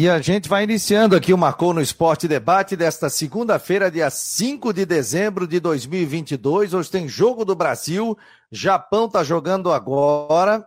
E a gente vai iniciando aqui o Marcou no Esporte Debate desta segunda-feira, dia 5 de dezembro de 2022. Hoje tem Jogo do Brasil. Japão está jogando agora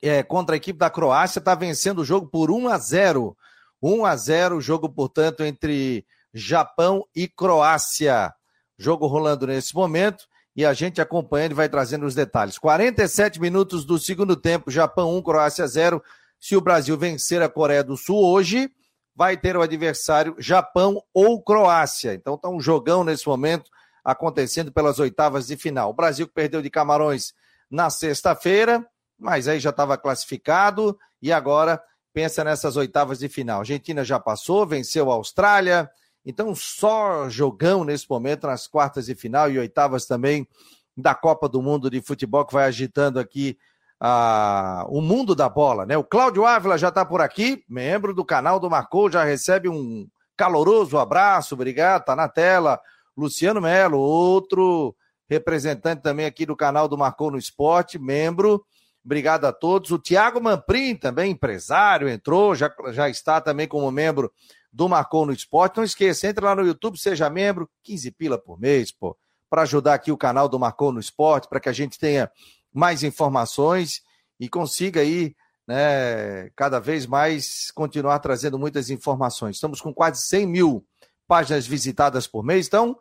é, contra a equipe da Croácia, está vencendo o jogo por 1 a 0. 1 a 0 o jogo, portanto, entre Japão e Croácia. Jogo rolando nesse momento e a gente acompanhando e vai trazendo os detalhes. 47 minutos do segundo tempo, Japão 1, Croácia 0. Se o Brasil vencer a Coreia do Sul hoje, vai ter o adversário Japão ou Croácia. Então está um jogão nesse momento acontecendo pelas oitavas de final. O Brasil que perdeu de Camarões na sexta-feira, mas aí já estava classificado e agora pensa nessas oitavas de final. A Argentina já passou, venceu a Austrália, então só jogão nesse momento nas quartas de final e oitavas também da Copa do Mundo de Futebol que vai agitando aqui a, o mundo da bola, né? O Cláudio Ávila já está por aqui, membro do canal do Marcou, já recebe um caloroso abraço, obrigado, tá na tela. Luciano Melo, outro representante também aqui do canal do Marcou no Esporte, membro. Obrigado a todos. O Tiago Mamprim, também empresário, entrou, já, já está também como membro do Marcou no Esporte. Não esqueça, entre lá no YouTube, seja membro, 15 pila por mês, pô, para ajudar aqui o canal do Marcou no Esporte, para que a gente tenha mais informações e consiga aí, né, cada vez mais continuar trazendo muitas informações. Estamos com quase 100 mil páginas visitadas por mês, então,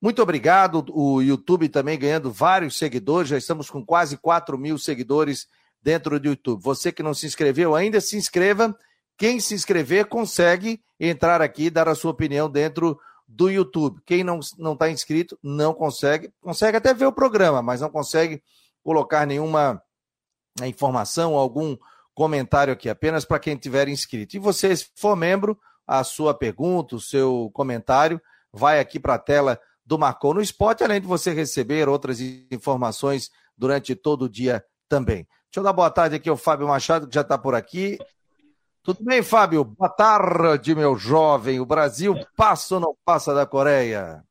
muito obrigado. O YouTube também ganhando vários seguidores, já estamos com quase 4 mil seguidores dentro do YouTube. Você que não se inscreveu ainda, se inscreva. Quem se inscrever consegue entrar aqui e dar a sua opinião dentro do YouTube. Quem não está inscrito não consegue, consegue até ver o programa, mas não consegue colocar nenhuma né, informação, algum comentário aqui, apenas para quem tiver inscrito. E você, se for membro, a sua pergunta, o seu comentário, vai aqui para a tela do Marcou no Esporte, além de você receber outras informações durante todo o dia também. Deixa eu dar boa tarde aqui ao Fábio Machado, que já está por aqui. Tudo bem, Fábio? Boa tarde, meu jovem. O Brasil passa ou não passa da Coreia?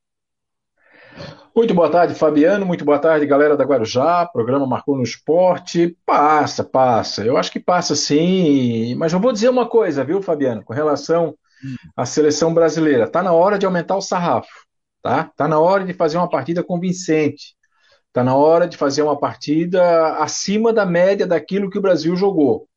Muito boa tarde, Fabiano. Muito boa tarde, galera da Guarujá. programa Marcou no Esporte. Passa, passa. Eu acho que passa sim. Mas eu vou dizer uma coisa, viu, Fabiano, com relação à seleção brasileira. Tá na hora de aumentar o sarrafo, tá? Tá na hora de fazer uma partida convincente. Tá na hora de fazer uma partida acima da média daquilo que o Brasil jogou.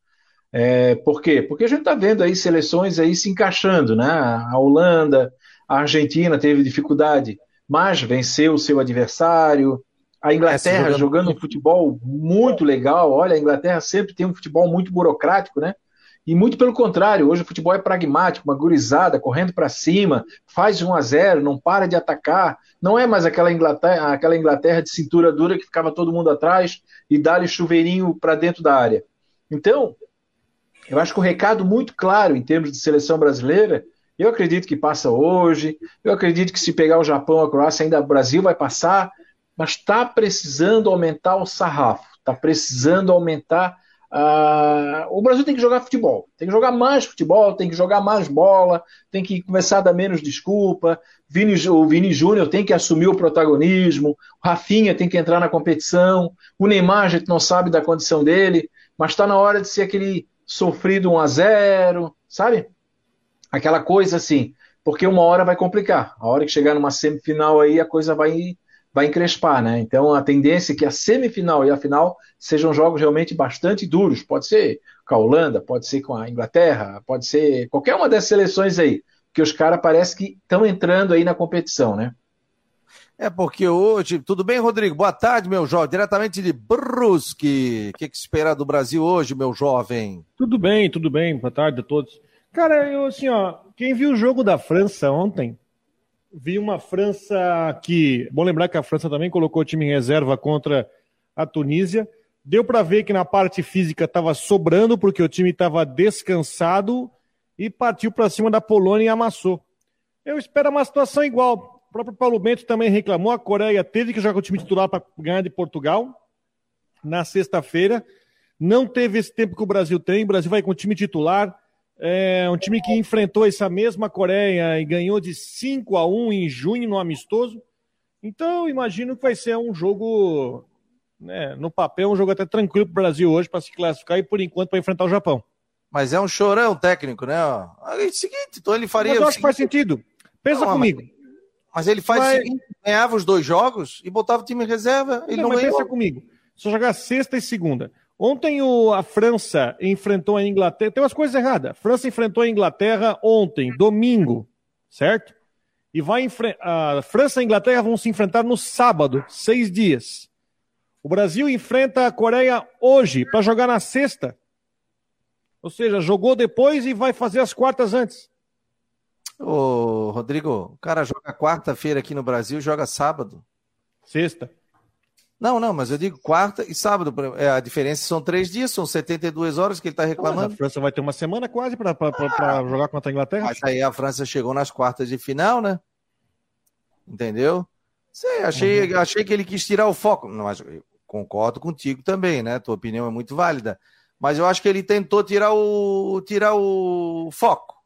É, por quê? Porque a gente está vendo aí seleções aí se encaixando, né? A Holanda, a Argentina teve dificuldade mas venceu o seu adversário. A Inglaterra jogando, jogando um futebol muito legal. Olha, a Inglaterra sempre tem um futebol muito burocrático, né? E muito pelo contrário, hoje o futebol é pragmático, uma gurizada, correndo para cima, faz 1 a 0 não para de atacar. Não é mais aquela Inglaterra, aquela Inglaterra de cintura dura que ficava todo mundo atrás e dá-lhe chuveirinho para dentro da área. Então, eu acho que o recado muito claro em termos de seleção brasileira eu acredito que passa hoje. Eu acredito que se pegar o Japão, a Croácia, ainda o Brasil vai passar. Mas está precisando aumentar o sarrafo. Está precisando aumentar. Uh... O Brasil tem que jogar futebol. Tem que jogar mais futebol. Tem que jogar mais bola. Tem que começar a dar menos desculpa. Vini, o Vini Júnior tem que assumir o protagonismo. O Rafinha tem que entrar na competição. O Neymar, a gente não sabe da condição dele. Mas está na hora de ser aquele sofrido 1 a 0 sabe? Aquela coisa assim, porque uma hora vai complicar. A hora que chegar numa semifinal aí, a coisa vai, vai encrespar, né? Então a tendência é que a semifinal e a final sejam jogos realmente bastante duros. Pode ser com a Holanda, pode ser com a Inglaterra, pode ser qualquer uma dessas seleções aí, que os caras parece que estão entrando aí na competição, né? É porque hoje. Tudo bem, Rodrigo? Boa tarde, meu jovem. Diretamente de Brusque. O que, que espera do Brasil hoje, meu jovem? Tudo bem, tudo bem. Boa tarde a todos. Cara, eu assim, ó, quem viu o jogo da França ontem, vi uma França que, bom lembrar que a França também colocou o time em reserva contra a Tunísia. Deu para ver que na parte física estava sobrando porque o time estava descansado e partiu para cima da Polônia e amassou. Eu espero uma situação igual. O próprio Paulo Bento também reclamou. A Coreia teve que jogar o time titular para ganhar de Portugal na sexta-feira. Não teve esse tempo que o Brasil tem. O Brasil vai com o time titular é um time que enfrentou essa mesma Coreia e ganhou de 5 a 1 em junho no amistoso. Então, imagino que vai ser um jogo, né, no papel, um jogo até tranquilo para o Brasil hoje para se classificar e, por enquanto, para enfrentar o Japão. Mas é um chorão técnico, né? É o seguinte, então ele faria. Mas eu acho que faz sentido. Pensa não, comigo. Mas, mas, ele faz mas... o seguinte: ganhava os dois jogos e botava o time em reserva. Ele não, não mas pensa comigo. Só jogar sexta e segunda. Ontem o, a França enfrentou a Inglaterra. Tem umas coisas erradas. A França enfrentou a Inglaterra ontem, domingo, certo? E vai a França e a Inglaterra vão se enfrentar no sábado, seis dias. O Brasil enfrenta a Coreia hoje para jogar na sexta. Ou seja, jogou depois e vai fazer as quartas antes. Ô, Rodrigo, o cara joga quarta-feira aqui no Brasil, joga sábado. Sexta. Não, não, mas eu digo quarta e sábado. É, a diferença são três dias, são 72 horas que ele está reclamando. a França vai ter uma semana quase para ah, jogar contra a Inglaterra. Mas aí a França chegou nas quartas de final, né? Entendeu? Sei, achei, uhum. achei que ele quis tirar o foco. Mas concordo contigo também, né? Tua opinião é muito válida. Mas eu acho que ele tentou tirar o, tirar o foco.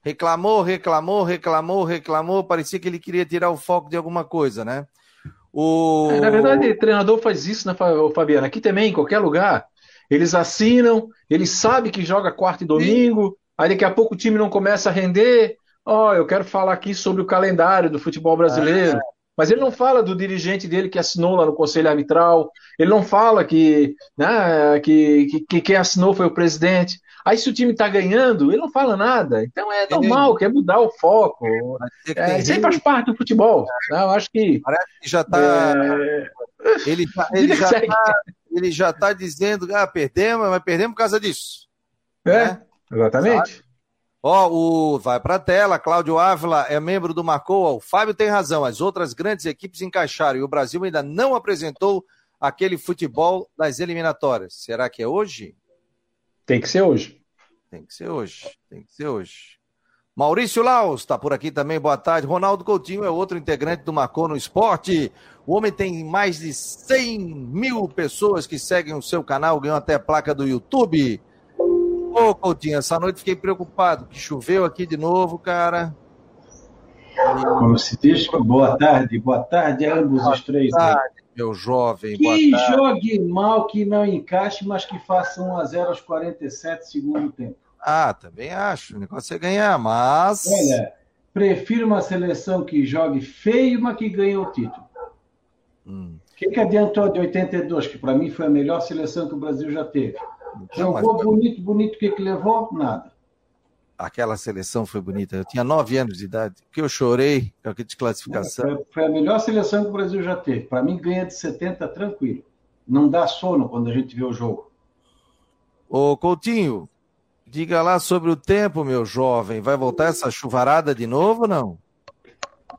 Reclamou, reclamou, reclamou, reclamou. Parecia que ele queria tirar o foco de alguma coisa, né? O... É, na verdade, o treinador faz isso, né, Fabiano? Aqui também, em qualquer lugar. Eles assinam, ele sabe que joga quarta e domingo, Sim. aí daqui a pouco o time não começa a render. Ó, oh, eu quero falar aqui sobre o calendário do futebol brasileiro. É. Mas ele não fala do dirigente dele que assinou lá no Conselho Arbitral, ele não fala que, né, que, que, que quem assinou foi o presidente. Aí se o time está ganhando, ele não fala nada. Então é normal, quer mudar o foco. É, isso aí faz parte do futebol. Né? Eu acho que. Parece que já está. É... Ele, tá, ele, já tá, ele já está dizendo, ah, perdemos, mas perdemos por causa disso. É, né? exatamente. Sabe? Ó, o vai para a tela, Cláudio Ávila é membro do Marcou. O Fábio tem razão, as outras grandes equipes encaixaram e o Brasil ainda não apresentou aquele futebol das eliminatórias. Será que é hoje? Tem que ser hoje. Tem que ser hoje, tem que ser hoje. Maurício Laus está por aqui também, boa tarde. Ronaldo Coutinho é outro integrante do Marcou no Esporte. O homem tem mais de 100 mil pessoas que seguem o seu canal, ganhou até placa do YouTube. Ô, Coutinho, essa noite fiquei preocupado, que choveu aqui de novo, cara. Como se diz, boa tarde, boa tarde a ambos boa os três. Boa tarde. Meu jovem. Que jogue mal, que não encaixe, mas que faça 1 a 0 aos 47 segundo tempo. Ah, também acho. O negócio é ganhar, mas. Olha, prefiro uma seleção que jogue feio, mas que ganhe o título. O hum. que, que adiantou de 82, que para mim foi a melhor seleção que o Brasil já teve? Jogou mas... bonito, bonito, o que, que levou? Nada. Aquela seleção foi bonita. Eu tinha nove anos de idade, que eu chorei com aquela desclassificação. Foi, foi a melhor seleção que o Brasil já teve. Para mim, ganha de 70 tranquilo. Não dá sono quando a gente vê o jogo. Ô, Coutinho, diga lá sobre o tempo, meu jovem. Vai voltar essa chuvarada de novo ou não?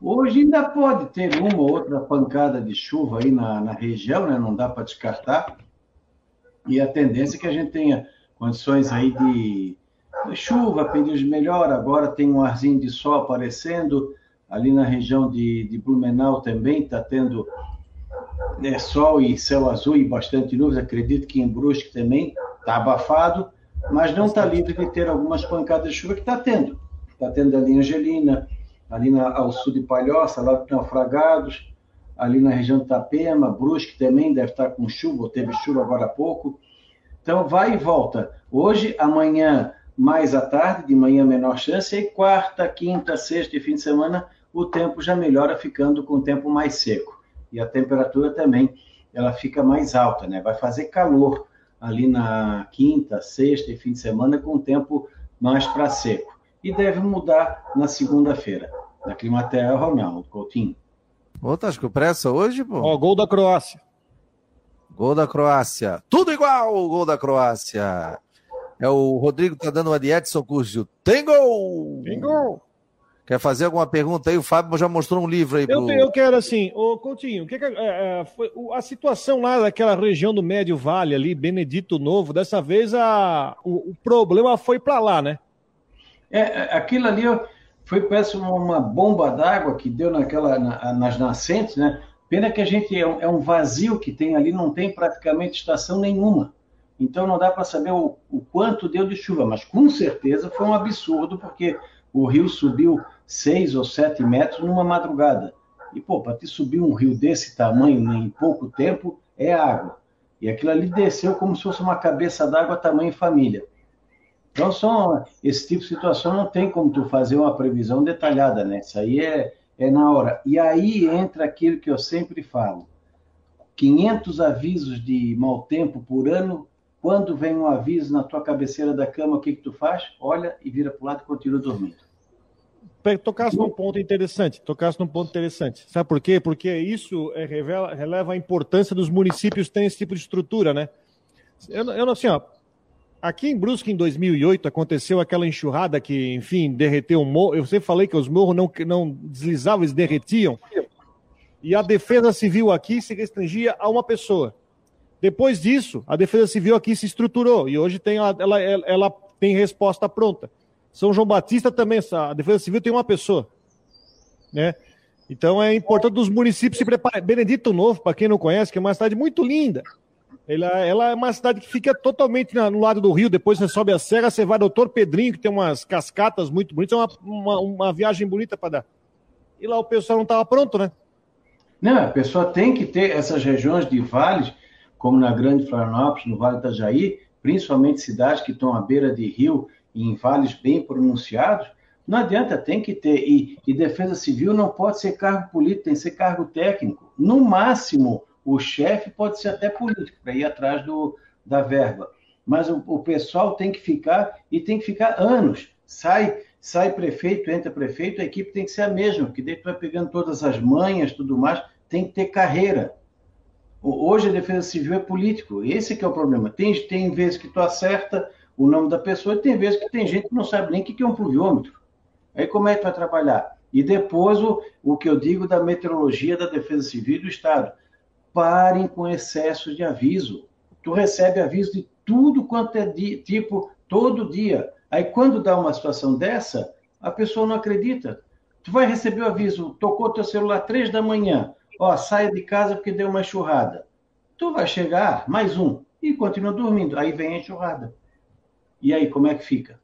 Hoje ainda pode ter uma ou outra pancada de chuva aí na, na região, né? Não dá para descartar. E a tendência é que a gente tenha condições aí de, chuva, períodos melhor. Agora tem um arzinho de sol aparecendo. Ali na região de, de Blumenau também está tendo né, sol e céu azul e bastante nuvens. Acredito que em Brusque também está abafado, mas não está livre de ter algumas pancadas de chuva que está tendo. Está tendo ali em Angelina, ali na, ao sul de Palhoça, lá do Naufragados ali na região de Itapema, Brusque também deve estar com chuva, ou teve chuva agora há pouco. Então, vai e volta. Hoje, amanhã, mais à tarde, de manhã menor chance, e quarta, quinta, sexta e fim de semana, o tempo já melhora, ficando com o tempo mais seco. E a temperatura também, ela fica mais alta, né? Vai fazer calor ali na quinta, sexta e fim de semana, com o tempo mais para seco. E deve mudar na segunda-feira. Na Climaterra, Ronaldo Coutinho. Ô, tá com pressa hoje, pô? Ó, gol da Croácia. Gol da Croácia. Tudo igual o gol da Croácia. É o Rodrigo tá dando uma de Edson Curcio. Tem gol! Tem gol! Quer fazer alguma pergunta aí? O Fábio já mostrou um livro aí. Pro... Eu, eu quero assim, ô Coutinho, o que, que é, é, foi, a situação lá daquela região do Médio Vale ali, Benedito Novo, dessa vez a, o, o problema foi para lá, né? É, é, aquilo ali, foi parece uma bomba d'água que deu naquela, na, nas nascentes, né? Pena que a gente é um, é um, vazio que tem ali, não tem praticamente estação nenhuma. Então não dá para saber o, o, quanto deu de chuva, mas com certeza foi um absurdo, porque o rio subiu seis ou sete metros numa madrugada. E, pô, para te subir um rio desse tamanho em pouco tempo, é água. E aquilo ali desceu como se fosse uma cabeça d'água tamanho família. Então, são, esse tipo de situação não tem como tu fazer uma previsão detalhada, né? Isso aí é, é na hora. E aí entra aquilo que eu sempre falo. 500 avisos de mau tempo por ano, quando vem um aviso na tua cabeceira da cama, o que, que tu faz? Olha e vira para o lado e continua dormindo. Tocasse num ponto interessante, tocasse num ponto interessante. Sabe por quê? Porque isso é, revela, releva a importância dos municípios terem esse tipo de estrutura, né? Eu, eu assim, ó, aqui em Brusque, em 2008, aconteceu aquela enxurrada que, enfim, derreteu um morro. Eu sempre falei que os morros não, não deslizavam, eles derretiam. E a defesa civil aqui se restringia a uma pessoa. Depois disso, a defesa civil aqui se estruturou e hoje tem ela, ela, ela tem resposta pronta. São João Batista também, a defesa civil tem uma pessoa. Né? Então é importante os municípios se prepararem. Benedito Novo, para quem não conhece, que é uma cidade muito linda. Ela, ela é uma cidade que fica totalmente na, no lado do rio. Depois você sobe a serra, você vai no Doutor Pedrinho, que tem umas cascatas muito bonitas. É uma, uma, uma viagem bonita para dar. E lá o pessoal não estava pronto, né? Não, a pessoa tem que ter essas regiões de vales, como na Grande Florianópolis, no Vale do Itajaí, principalmente cidades que estão à beira de rio e em vales bem pronunciados, não adianta, tem que ter. E, e, defesa civil não pode ser cargo político, tem que ser cargo técnico. No máximo, o chefe pode ser até político, para ir atrás do, da verba. Mas o, o, pessoal tem que ficar, e tem que ficar anos. Sai sai prefeito, entra prefeito, a equipe tem que ser a mesma, porque daí tu vai pegando todas as manhas, tudo mais, tem que ter carreira. Hoje a defesa civil é político, esse que é o problema. Tem, tem vezes que tu acerta o nome da pessoa e tem vezes que tem gente que não sabe nem o que é um pluviômetro. Aí como é que vai trabalhar? E depois o, o que eu digo da meteorologia da defesa civil do Estado. Parem com excesso de aviso. Tu recebe aviso de tudo quanto é tipo todo dia. Aí quando dá uma situação dessa, a pessoa não acredita. Tu vai receber o aviso, tocou teu celular três da manhã, ó, saia de casa porque deu uma enxurrada. Tu vai chegar, mais um, e continua dormindo. Aí vem a enxurrada. E aí, como é que fica?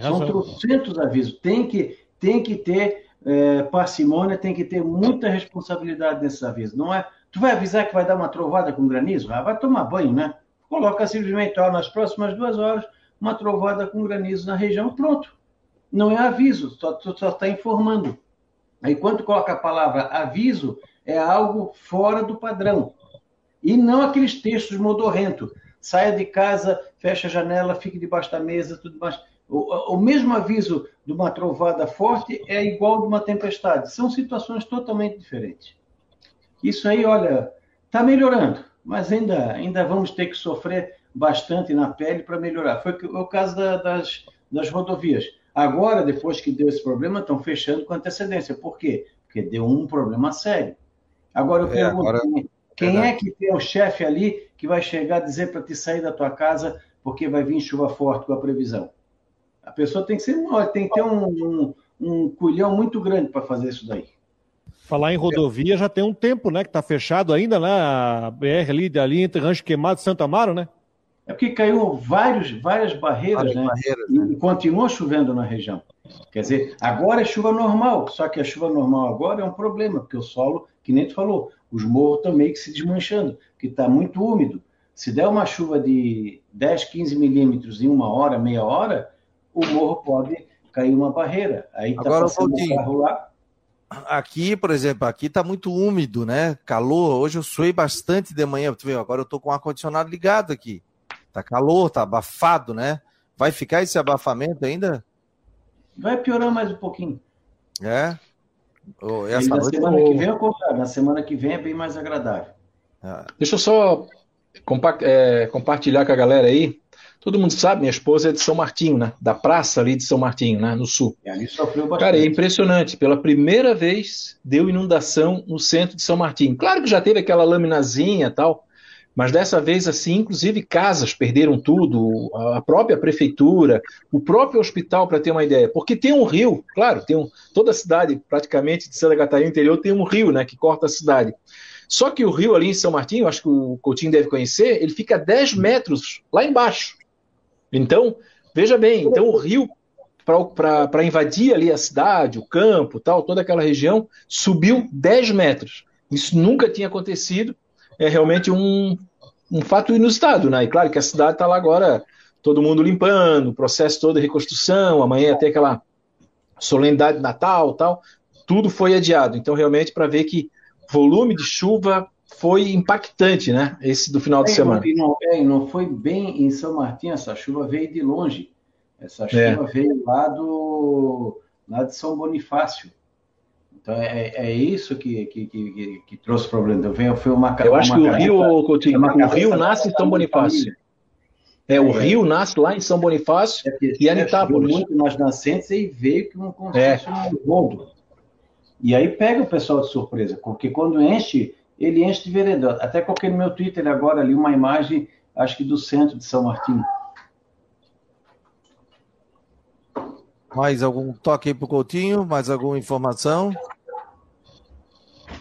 São trocentos avisos. Tem que, tem que ter é, parcimônia, tem que ter muita responsabilidade nesses avisos. Não é? Tu vai avisar que vai dar uma trovada com granizo? Ah, vai tomar banho, né? Coloca simplesmente, ó, nas próximas duas horas, uma trovada com granizo na região, pronto. Não é aviso, só está informando. Aí quando coloca a palavra aviso, é algo fora do padrão. E não aqueles textos modorrento. Saia de casa, fecha a janela, fique debaixo da mesa, tudo mais. O, o mesmo aviso de uma trovada forte é igual de uma tempestade. São situações totalmente diferentes. Isso aí, olha, está melhorando, mas ainda, ainda vamos ter que sofrer bastante na pele para melhorar. Foi o caso da, das, das rodovias. Agora, depois que deu esse problema, estão fechando com antecedência. Por quê? Porque deu um problema sério. Agora eu é, pergunto, agora... quem é que tem o chefe ali que vai chegar a dizer para te sair da tua casa porque vai vir chuva forte com a previsão? A pessoa tem que ser, tem que ter um, um, um culhão muito grande para fazer isso daí. Falar em rodovia já tem um tempo, né? Que está fechado ainda, né? A BR ali, ali entre Rancho Queimado e Santa Amaro, né? É porque caiu vários, várias barreiras, várias né? Barreiras, né? E continua chovendo na região. Quer dizer, agora é chuva normal, só que a chuva normal agora é um problema, porque o solo, que nem tu falou, os morros estão meio que se desmanchando, que está muito úmido. Se der uma chuva de 10, 15 milímetros em uma hora, meia hora, o morro pode cair uma barreira. Aí está passando o carro lá. Aqui, por exemplo, aqui está muito úmido, né? Calor. Hoje eu suei bastante de manhã. Tu vê, agora eu estou com o ar-condicionado ligado aqui. Tá calor, tá abafado, né? Vai ficar esse abafamento ainda? Vai piorar mais um pouquinho. É? Oh, essa na noite... semana que vem é contrário. Na semana que vem é bem mais agradável. Ah. Deixa eu só compa é, compartilhar com a galera aí. Todo mundo sabe, minha esposa é de São Martinho, né? Da praça ali de São Martinho, né? No sul. E ali sofreu bastante. Cara, é impressionante. Pela primeira vez deu inundação no centro de São Martinho. Claro que já teve aquela laminazinha e tal, mas dessa vez, assim, inclusive casas perderam tudo, a própria prefeitura, o próprio hospital, para ter uma ideia. Porque tem um rio, claro, tem um, toda a cidade, praticamente, de Santa Catarina interior, tem um rio, né, que corta a cidade. Só que o rio ali em São Martinho, acho que o Coutinho deve conhecer, ele fica 10 metros lá embaixo. Então, veja bem, então o rio, para invadir ali a cidade, o campo, tal, toda aquela região, subiu 10 metros. Isso nunca tinha acontecido é realmente um, um fato inusitado, né? E claro que a cidade está lá agora todo mundo limpando, o processo todo de reconstrução, amanhã até aquela solenidade de Natal tal, tudo foi adiado. Então, realmente, para ver que volume de chuva foi impactante, né? Esse do final de é, semana. Não, é, não foi bem em São Martin, essa chuva veio de longe. Essa é. chuva é. veio lá, do, lá de São Bonifácio. Então é, é isso que, que, que, que trouxe problema. Veio, foi uma, Eu acho uma que o rio, Coutinho, o rio nasce em São Bonifácio. É, o é. rio nasce lá em São Bonifácio é, e Anitápolis. muito nas nascentes e veio que um consórcio é. rodo. E aí pega o pessoal de surpresa, porque quando enche, ele enche de vereador. Até coloquei no meu Twitter agora ali uma imagem, acho que do centro de São Martinho. Mais algum toque aí pro Coutinho? Mais alguma informação?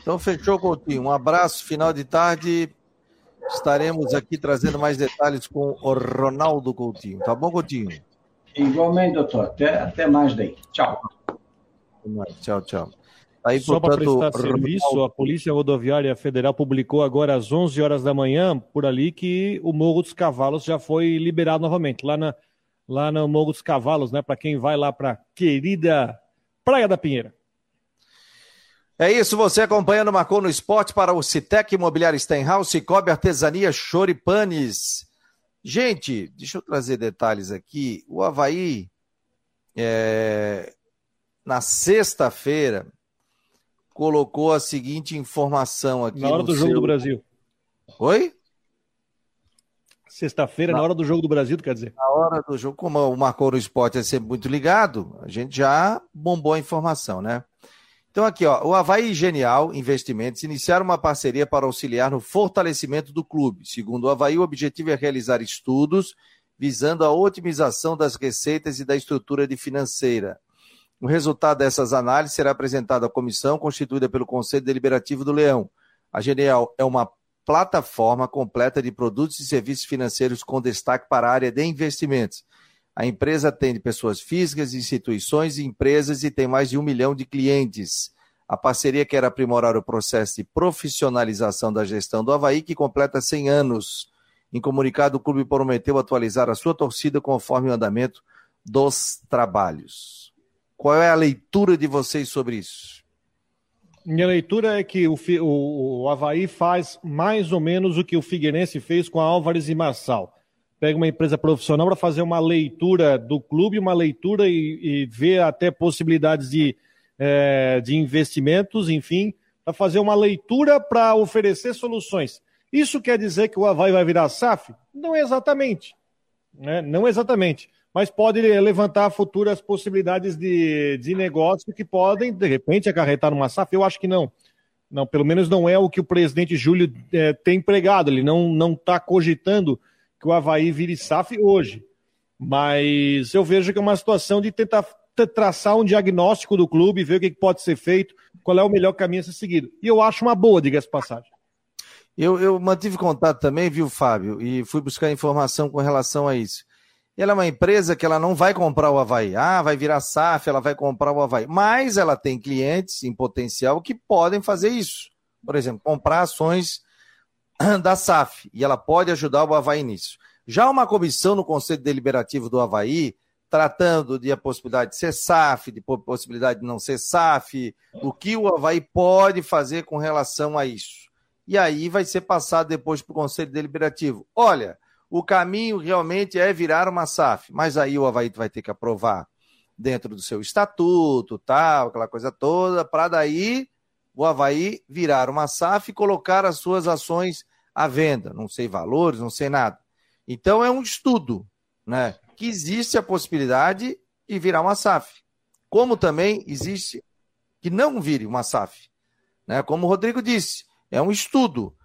Então fechou, Coutinho. Um abraço, final de tarde. Estaremos aqui trazendo mais detalhes com o Ronaldo Coutinho. Tá bom, Coutinho? Igualmente, doutor. Até, até mais daí. Tchau. Tchau, tchau. Aí, Só para prestar serviço, a Polícia Rodoviária Federal publicou agora às 11 horas da manhã, por ali, que o Morro dos Cavalos já foi liberado novamente. Lá, na, lá no Morro dos Cavalos, né? Para quem vai lá para querida Praia da Pinheira. É isso, você acompanhando Marcou no Esporte para o Citec Imobiliário Stenhouse, Cobre Artesania Choripanes. Gente, deixa eu trazer detalhes aqui. O Havaí, é, na sexta-feira, colocou a seguinte informação aqui. Na hora do seu... jogo do Brasil. Oi? Sexta-feira, na... na... hora do jogo do Brasil, quer dizer? Na hora do jogo, como o Marcou no Esporte é sempre muito ligado, a gente já bombou a informação, né? Então, aqui, ó, o Havaí Genial Investimentos iniciaram uma parceria para auxiliar no fortalecimento do clube. Segundo o Havaí, o objetivo é realizar estudos visando a otimização das receitas e da estrutura de financeira. O resultado dessas análises será apresentado à comissão constituída pelo Conselho Deliberativo do Leão. A Genial é uma plataforma completa de produtos e serviços financeiros com destaque para a área de investimentos. A empresa atende pessoas físicas, instituições e empresas e tem mais de um milhão de clientes. A parceria quer aprimorar o processo de profissionalização da gestão do Havaí, que completa 100 anos. Em comunicado, o clube prometeu atualizar a sua torcida conforme o andamento dos trabalhos. Qual é a leitura de vocês sobre isso? Minha leitura é que o, o, o Havaí faz mais ou menos o que o Figueirense fez com a Álvares e Marçal. Pega uma empresa profissional para fazer uma leitura do clube, uma leitura e, e ver até possibilidades de, é, de investimentos, enfim, para fazer uma leitura para oferecer soluções. Isso quer dizer que o Havaí vai virar SAF? Não exatamente. Né? Não exatamente mas pode levantar futuras possibilidades de, de negócio que podem, de repente, acarretar numa SAF. Eu acho que não. Não, pelo menos não é o que o presidente Júlio é, tem pregado. Ele não está cogitando que o Havaí vire SAF hoje. Mas eu vejo que é uma situação de tentar traçar um diagnóstico do clube, ver o que pode ser feito, qual é o melhor caminho a ser seguido. E eu acho uma boa, diga-se passagem. Eu, eu mantive contato também, viu, Fábio, e fui buscar informação com relação a isso ela é uma empresa que ela não vai comprar o Havaí. Ah, vai virar SAF, ela vai comprar o Havaí. Mas ela tem clientes em potencial que podem fazer isso. Por exemplo, comprar ações da SAF. E ela pode ajudar o Havaí nisso. Já uma comissão no Conselho Deliberativo do Havaí, tratando de a possibilidade de ser SAF, de possibilidade de não ser SAF, o que o Havaí pode fazer com relação a isso. E aí vai ser passado depois para o Conselho Deliberativo. Olha, o caminho realmente é virar uma SAF, mas aí o Havaí vai ter que aprovar dentro do seu estatuto, tal, aquela coisa toda, para daí o Havaí virar uma SAF e colocar as suas ações à venda. Não sei valores, não sei nada. Então é um estudo, né? Que existe a possibilidade de virar uma SAF. Como também existe que não vire uma SAF. Né? Como o Rodrigo disse, é um estudo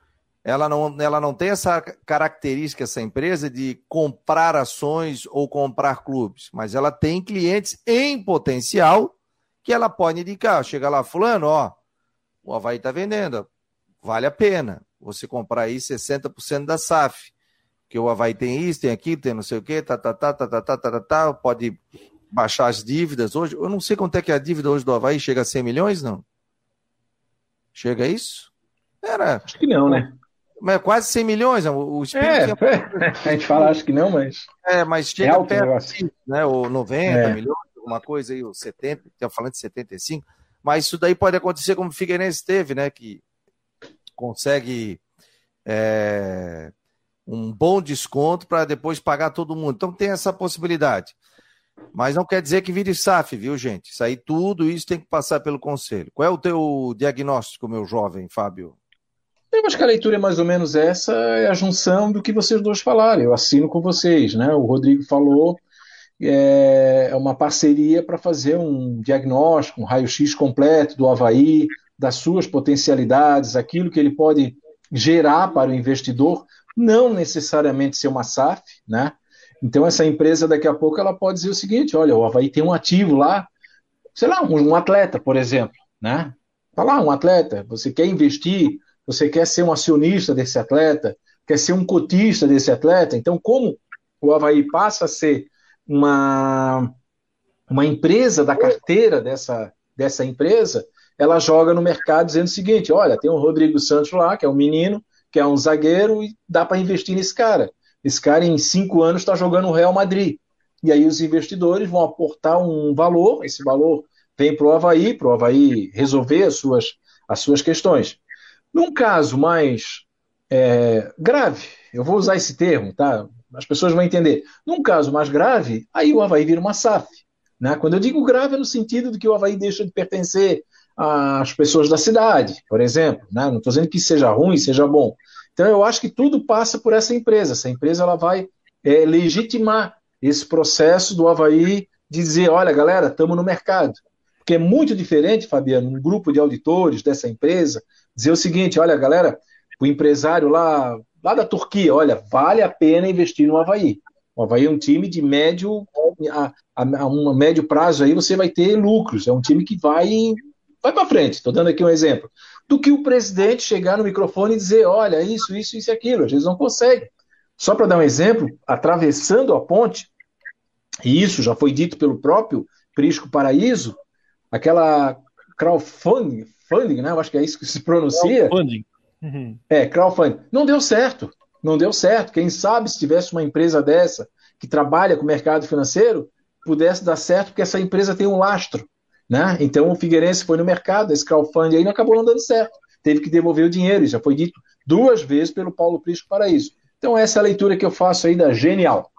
ela não, ela não tem essa característica, essa empresa, de comprar ações ou comprar clubes, mas ela tem clientes em potencial que ela pode indicar. Chega lá, fulano, ó, o Havaí está vendendo, vale a pena você comprar aí 60% da SAF, que o Havaí tem isso, tem aquilo, tem não sei o quê, tá, tá, tá, tá, tá, tá, tá, tá, tá, pode baixar as dívidas hoje. Eu não sei quanto é que é a dívida hoje do Havaí, chega a 100 milhões, não? Chega a isso? Era. Acho que não, né? Mas quase 100 milhões. O, Espírito é, tinha... a gente fala, acho que não, mas. É, mas chega é perto né? O 90 é. milhões, alguma coisa aí, o 70, estava falando de 75. Mas isso daí pode acontecer como o Figueirense teve, né? Que consegue é, um bom desconto para depois pagar todo mundo. Então tem essa possibilidade. Mas não quer dizer que vire SAF, viu, gente? Isso aí, tudo isso tem que passar pelo conselho. Qual é o teu diagnóstico, meu jovem Fábio? Eu acho que a leitura é mais ou menos essa, é a junção do que vocês dois falaram. Eu assino com vocês, né? O Rodrigo falou, é, é uma parceria para fazer um diagnóstico, um raio-x completo do Havaí, das suas potencialidades, aquilo que ele pode gerar para o investidor, não necessariamente ser uma SAF, né? Então essa empresa daqui a pouco ela pode dizer o seguinte, olha, o Havaí tem um ativo lá, sei lá, um, atleta, por exemplo, né? Tá lá, um atleta, você quer investir, você quer ser um acionista desse atleta, quer ser um cotista desse atleta, então como o Havaí passa a ser uma, uma empresa da carteira dessa, dessa empresa, ela joga no mercado dizendo o seguinte: olha, tem o Rodrigo Santos lá, que é um menino, que é um zagueiro, e dá para investir nesse cara. Esse cara, em cinco anos, está jogando o Real Madrid. E aí os investidores vão aportar um valor, esse valor vem para o Havaí, para o Havaí resolver as suas, as suas questões. Num caso mais é, grave, eu vou usar esse termo, tá? As pessoas vão entender. Num caso mais grave, aí o Havaí vira uma SAF. Né? Quando eu digo grave, é no sentido de que o Havaí deixa de pertencer às pessoas da cidade, por exemplo. Né? Não estou dizendo que seja ruim, seja bom. Então eu acho que tudo passa por essa empresa. Essa empresa ela vai é, legitimar esse processo do Havaí dizer, olha, galera, estamos no mercado. Porque é muito diferente, Fabiano, um grupo de auditores dessa empresa dizer o seguinte, olha, galera, o empresário lá, lá da Turquia, olha, vale a pena investir no Havaí. O Havaí é um time de médio a, a, um médio prazo aí você vai ter lucros. É um time que vai vai para frente. Estou dando aqui um exemplo do que o presidente chegar no microfone e dizer: olha, isso, isso, isso aquilo. Às vezes não consegue. Só para dar um exemplo, atravessando a ponte, e isso já foi dito pelo próprio Prisco Paraíso, aquela crowdfunding, funding, né? Eu acho que é isso que se pronuncia. Crowdfunding. Uhum. É, crowdfunding. Não deu certo. Não deu certo. Quem sabe se tivesse uma empresa dessa que trabalha com o mercado financeiro, pudesse dar certo, porque essa empresa tem um lastro. Né? Então o Figueirense foi no mercado, esse crowdfunding aí não acabou não dando certo. Teve que devolver o dinheiro, já foi dito duas vezes pelo Paulo Prisco Paraíso. Então essa é a leitura que eu faço aí da Genial.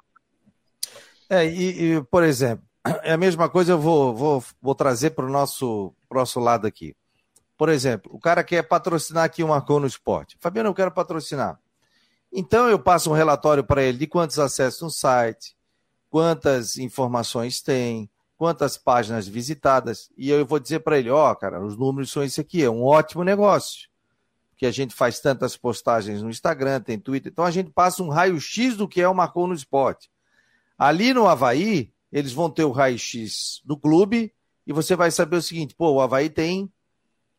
É, e, e por exemplo, é a mesma coisa eu vou, vou, vou trazer para o nosso, nosso lado aqui. Por exemplo, o cara quer patrocinar aqui uma Marcou no Esporte. Fabiano, eu quero patrocinar. Então eu passo um relatório para ele de quantos acessos no site, quantas informações tem, quantas páginas visitadas, e eu vou dizer para ele, ó, oh, cara, os números são esse aqui, é um ótimo negócio. Que a gente faz tantas postagens no Instagram, tem Twitter, então a gente passa um raio-x do que é o Marcou no Esporte. Ali no Havaí, eles vão ter o raio-x do clube, e você vai saber o seguinte, pô, o Havaí tem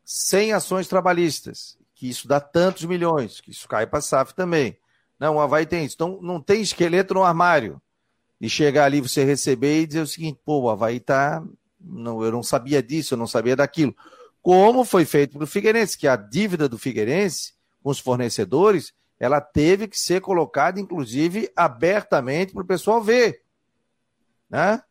100 ações trabalhistas, que isso dá tantos milhões, que isso cai para a SAF também. Não, o Havaí tem isso. Então, não tem esqueleto no armário e chegar ali, você receber e dizer o seguinte, pô, o Havaí tá. Não, eu não sabia disso, eu não sabia daquilo. Como foi feito para o Figueirense, que a dívida do Figueirense com os fornecedores, ela teve que ser colocada, inclusive, abertamente para o pessoal ver. Né?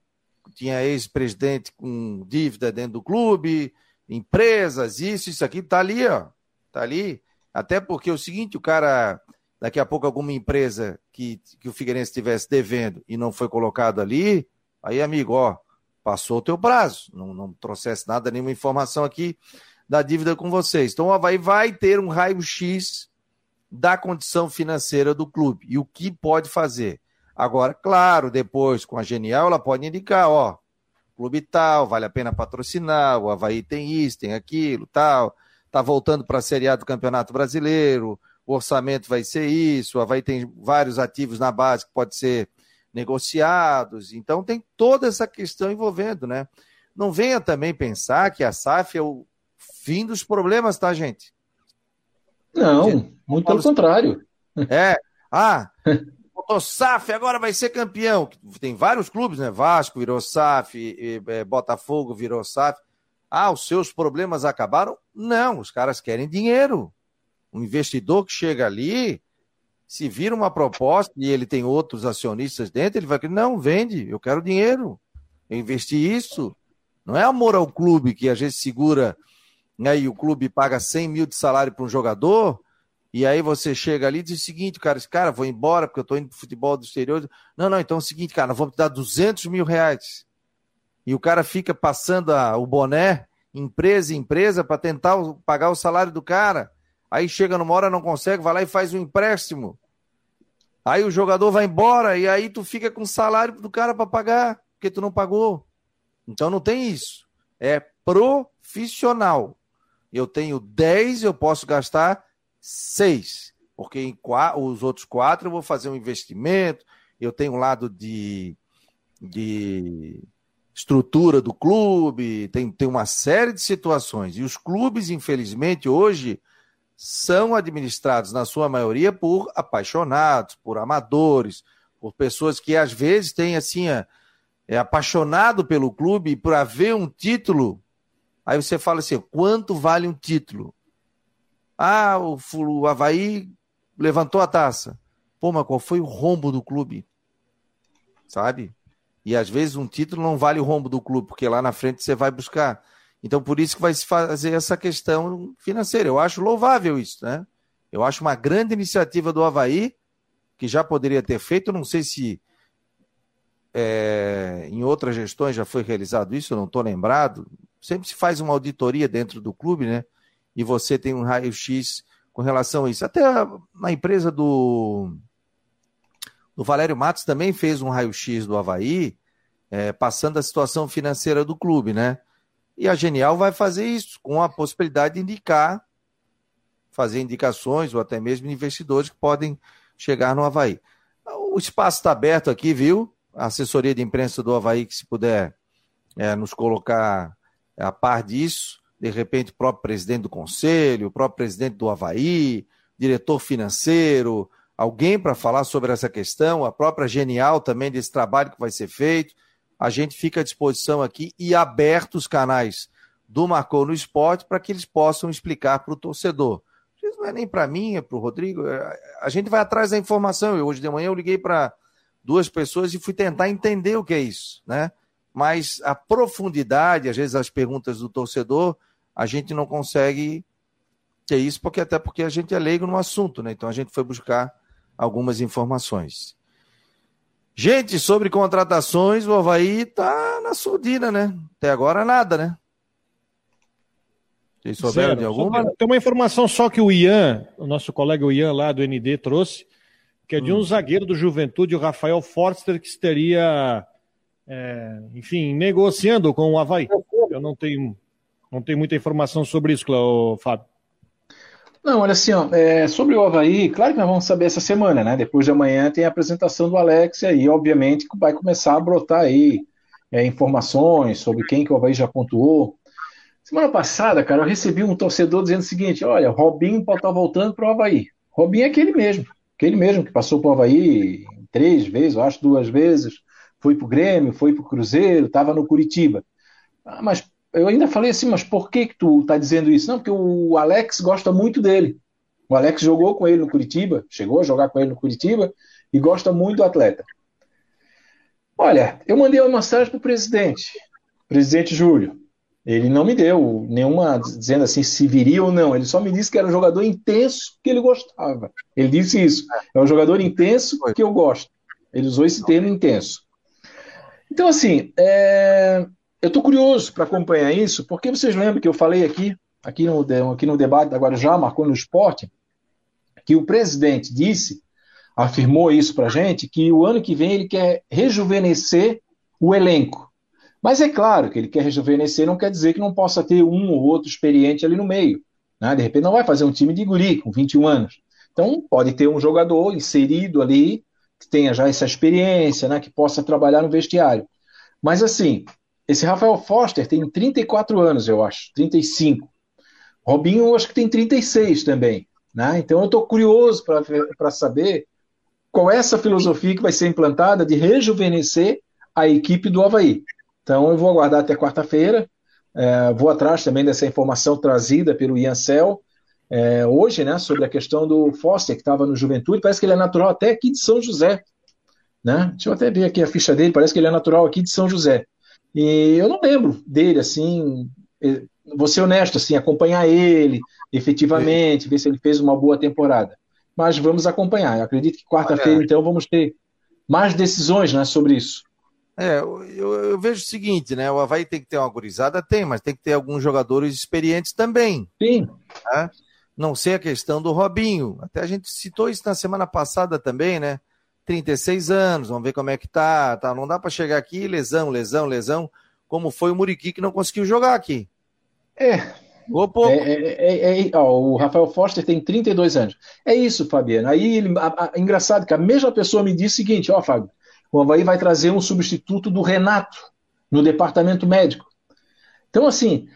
Tinha ex-presidente com dívida dentro do clube, empresas, isso, isso aqui, tá ali, ó. Tá ali. Até porque é o seguinte, o cara daqui a pouco alguma empresa que, que o Figueirense estivesse devendo e não foi colocado ali, aí, amigo, ó, passou o teu prazo, não, não trouxesse nada, nenhuma informação aqui da dívida com vocês. Então o Havaí vai ter um raio-x da condição financeira do clube e o que pode fazer. Agora, claro, depois com a Genial, ela pode indicar, ó, clube tal, vale a pena patrocinar, o Havaí tem isso, tem aquilo, tal, tá voltando para a Série A do Campeonato Brasileiro, o orçamento vai ser isso, a Havaí tem vários ativos na base que pode ser negociados, então tem toda essa questão envolvendo, né? Não venha também pensar que a SAF é o fim dos problemas, tá, gente? Não, muito pelo contrário. É, ah, o SAF agora vai ser campeão. Tem vários clubes, né? Vasco virou SAF, e, Botafogo virou SAF. Ah, os seus problemas acabaram? Não, os caras querem dinheiro. Um investidor que chega ali, se vira uma proposta e ele tem outros acionistas dentro, ele vai dizer, não, vende, eu quero dinheiro, eu investi isso. Não é amor ao clube que a gente segura né, e o clube paga 100 mil de salário para um jogador, e aí você chega ali e diz o seguinte, cara, esse cara, vou embora porque eu estou indo para futebol do exterior. Não, não, então é o seguinte, cara, nós vamos te dar 200 mil reais. E o cara fica passando a, o boné, empresa em empresa, para tentar pagar o salário do cara. Aí chega numa hora, não consegue, vai lá e faz um empréstimo. Aí o jogador vai embora e aí tu fica com o salário do cara para pagar, porque tu não pagou. Então não tem isso. É profissional. Eu tenho 10, eu posso gastar 6. Porque em os outros quatro eu vou fazer um investimento, eu tenho um lado de, de estrutura do clube, tem, tem uma série de situações. E os clubes, infelizmente, hoje são administrados, na sua maioria, por apaixonados, por amadores, por pessoas que às vezes têm assim, é, é apaixonado pelo clube para ver um título. Aí você fala assim: quanto vale um título? Ah, o, o Havaí levantou a taça. Pô, mas qual foi o rombo do clube? Sabe? E às vezes um título não vale o rombo do clube, porque lá na frente você vai buscar. Então, por isso que vai se fazer essa questão financeira. Eu acho louvável isso, né? Eu acho uma grande iniciativa do Havaí, que já poderia ter feito. Não sei se é, em outras gestões já foi realizado isso, eu não estou lembrado. Sempre se faz uma auditoria dentro do clube, né? E você tem um raio-x com relação a isso. Até a empresa do, do Valério Matos também fez um raio-x do Havaí, é, passando a situação financeira do clube, né? E a Genial vai fazer isso, com a possibilidade de indicar, fazer indicações, ou até mesmo investidores que podem chegar no Havaí. O espaço está aberto aqui, viu? A assessoria de imprensa do Havaí, que se puder é, nos colocar a par disso, de repente o próprio presidente do conselho, o próprio presidente do Havaí, diretor financeiro, alguém para falar sobre essa questão, a própria Genial também desse trabalho que vai ser feito a gente fica à disposição aqui e aberto os canais do Marcou no Esporte para que eles possam explicar para o torcedor. Isso não é nem para mim, é para o Rodrigo. É, a gente vai atrás da informação. Eu, hoje de manhã eu liguei para duas pessoas e fui tentar entender o que é isso, né? Mas a profundidade, às vezes as perguntas do torcedor, a gente não consegue ter isso, porque até porque a gente é leigo no assunto, né? Então a gente foi buscar algumas informações. Gente, sobre contratações, o Havaí tá na surdina, né? Até agora nada, né? Vocês souberam Zero. de alguma? Tem uma informação só que o Ian, o nosso colega Ian lá do ND trouxe, que é de um hum. zagueiro do Juventude, o Rafael Forster, que estaria, é, enfim, negociando com o Havaí. Eu não tenho, não tenho muita informação sobre isso, Fábio. Não, olha assim, ó, é, sobre o Havaí, claro que nós vamos saber essa semana, né? Depois de amanhã tem a apresentação do Alex e aí, obviamente, vai começar a brotar aí é, informações sobre quem que o Havaí já pontuou. Semana passada, cara, eu recebi um torcedor dizendo o seguinte: olha, Robinho pode estar voltando para o Havaí. Robinho é aquele mesmo, aquele mesmo que passou para o Havaí três vezes, eu acho duas vezes, foi para o Grêmio, foi para o Cruzeiro, estava no Curitiba. Ah, mas eu ainda falei assim, mas por que, que tu está dizendo isso? Não, porque o Alex gosta muito dele. O Alex jogou com ele no Curitiba, chegou a jogar com ele no Curitiba e gosta muito do atleta. Olha, eu mandei uma mensagem para o presidente, presidente Júlio. Ele não me deu nenhuma dizendo assim se viria ou não. Ele só me disse que era um jogador intenso que ele gostava. Ele disse isso. É um jogador intenso que eu gosto. Ele usou esse termo intenso. Então, assim, é... Eu estou curioso para acompanhar isso, porque vocês lembram que eu falei aqui, aqui no, aqui no debate agora já marcou no esporte, que o presidente disse, afirmou isso para a gente, que o ano que vem ele quer rejuvenescer o elenco. Mas é claro que ele quer rejuvenescer, não quer dizer que não possa ter um ou outro experiente ali no meio. Né? De repente não vai fazer um time de guri com 21 anos. Então pode ter um jogador inserido ali, que tenha já essa experiência, né? que possa trabalhar no vestiário. Mas assim, esse Rafael Foster tem 34 anos, eu acho, 35. Robinho, acho que tem 36 também. Né? Então eu estou curioso para saber qual é essa filosofia que vai ser implantada de rejuvenescer a equipe do Havaí. Então eu vou aguardar até quarta-feira, é, vou atrás também dessa informação trazida pelo Ian Cell, é, hoje, né, sobre a questão do Foster, que estava no Juventude, parece que ele é natural até aqui de São José. Né? Deixa eu até ver aqui a ficha dele, parece que ele é natural aqui de São José. E eu não lembro dele, assim, vou ser honesto, assim, acompanhar ele efetivamente, ver se ele fez uma boa temporada. Mas vamos acompanhar. Eu acredito que quarta-feira, então, vamos ter mais decisões né, sobre isso. É, eu, eu, vejo o seguinte, né? O Havaí tem que ter uma gurizada, tem, mas tem que ter alguns jogadores experientes também. Sim. Né? Não sei a questão do Robinho. Até a gente citou isso na semana passada também, né? 36 anos, vamos ver como é que tá. tá. Não dá para chegar aqui, lesão, lesão, lesão, como foi o Muriqui que não conseguiu jogar aqui. É. pouco. É, é, é, é, ó, o Rafael Foster tem 32 anos. É isso, Fabiano. Aí, ele, a, a, engraçado que a mesma pessoa me disse o seguinte: ó, Fábio, o Havaí vai trazer um substituto do Renato no departamento médico. Então, assim,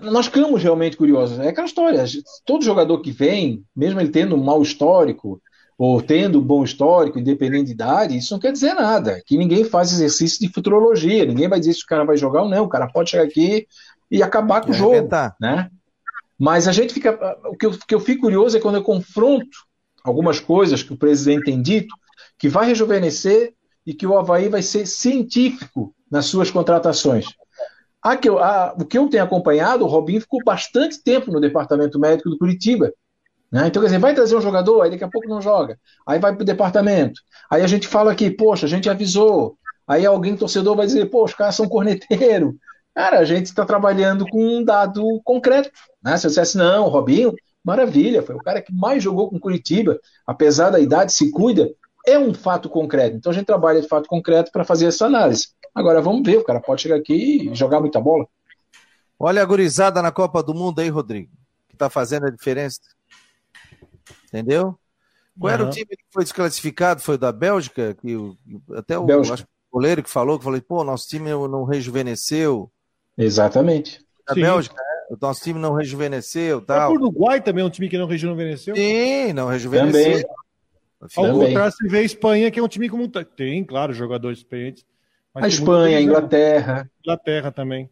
nós ficamos realmente curiosos. É aquela história: todo jogador que vem, mesmo ele tendo um mau histórico, ou tendo um bom histórico, independente de idade, isso não quer dizer nada. Que ninguém faz exercício de futurologia, ninguém vai dizer se o cara vai jogar ou não. O cara pode chegar aqui e acabar com o jogo. Né? Mas a gente fica. O que, eu, que eu fico curioso é quando eu confronto algumas coisas que o presidente tem dito que vai rejuvenescer e que o Havaí vai ser científico nas suas contratações. A que eu, a, o que eu tenho acompanhado, o Robinho ficou bastante tempo no departamento médico do Curitiba. Né? Então, quer dizer, vai trazer um jogador, aí daqui a pouco não joga. Aí vai para o departamento. Aí a gente fala aqui, poxa, a gente avisou. Aí alguém, torcedor, vai dizer, poxa, os caras são corneteiro. Cara, a gente está trabalhando com um dado concreto. Né? Se eu dissesse, não, Robinho, maravilha, foi o cara que mais jogou com Curitiba, apesar da idade, se cuida é um fato concreto. Então a gente trabalha de fato concreto para fazer essa análise. Agora vamos ver, o cara pode chegar aqui e jogar muita bola. Olha a gurizada na Copa do Mundo aí, Rodrigo, que está fazendo a diferença. Entendeu? Qual uhum. era o time que foi desclassificado? Foi da Bélgica? Que até o, acho, o goleiro que falou, que falou, pô, nosso time não rejuvenesceu. Exatamente. Da Sim. Bélgica, né? O nosso time não rejuvenesceu. Tal. O Uruguai também é um time que não rejuvenesceu? Sim, não rejuvenesceu. Também. Ao contrário, se vê a Espanha, que é um time como. Tem, claro, jogadores experientes. a Espanha, a Inglaterra. Inglaterra também.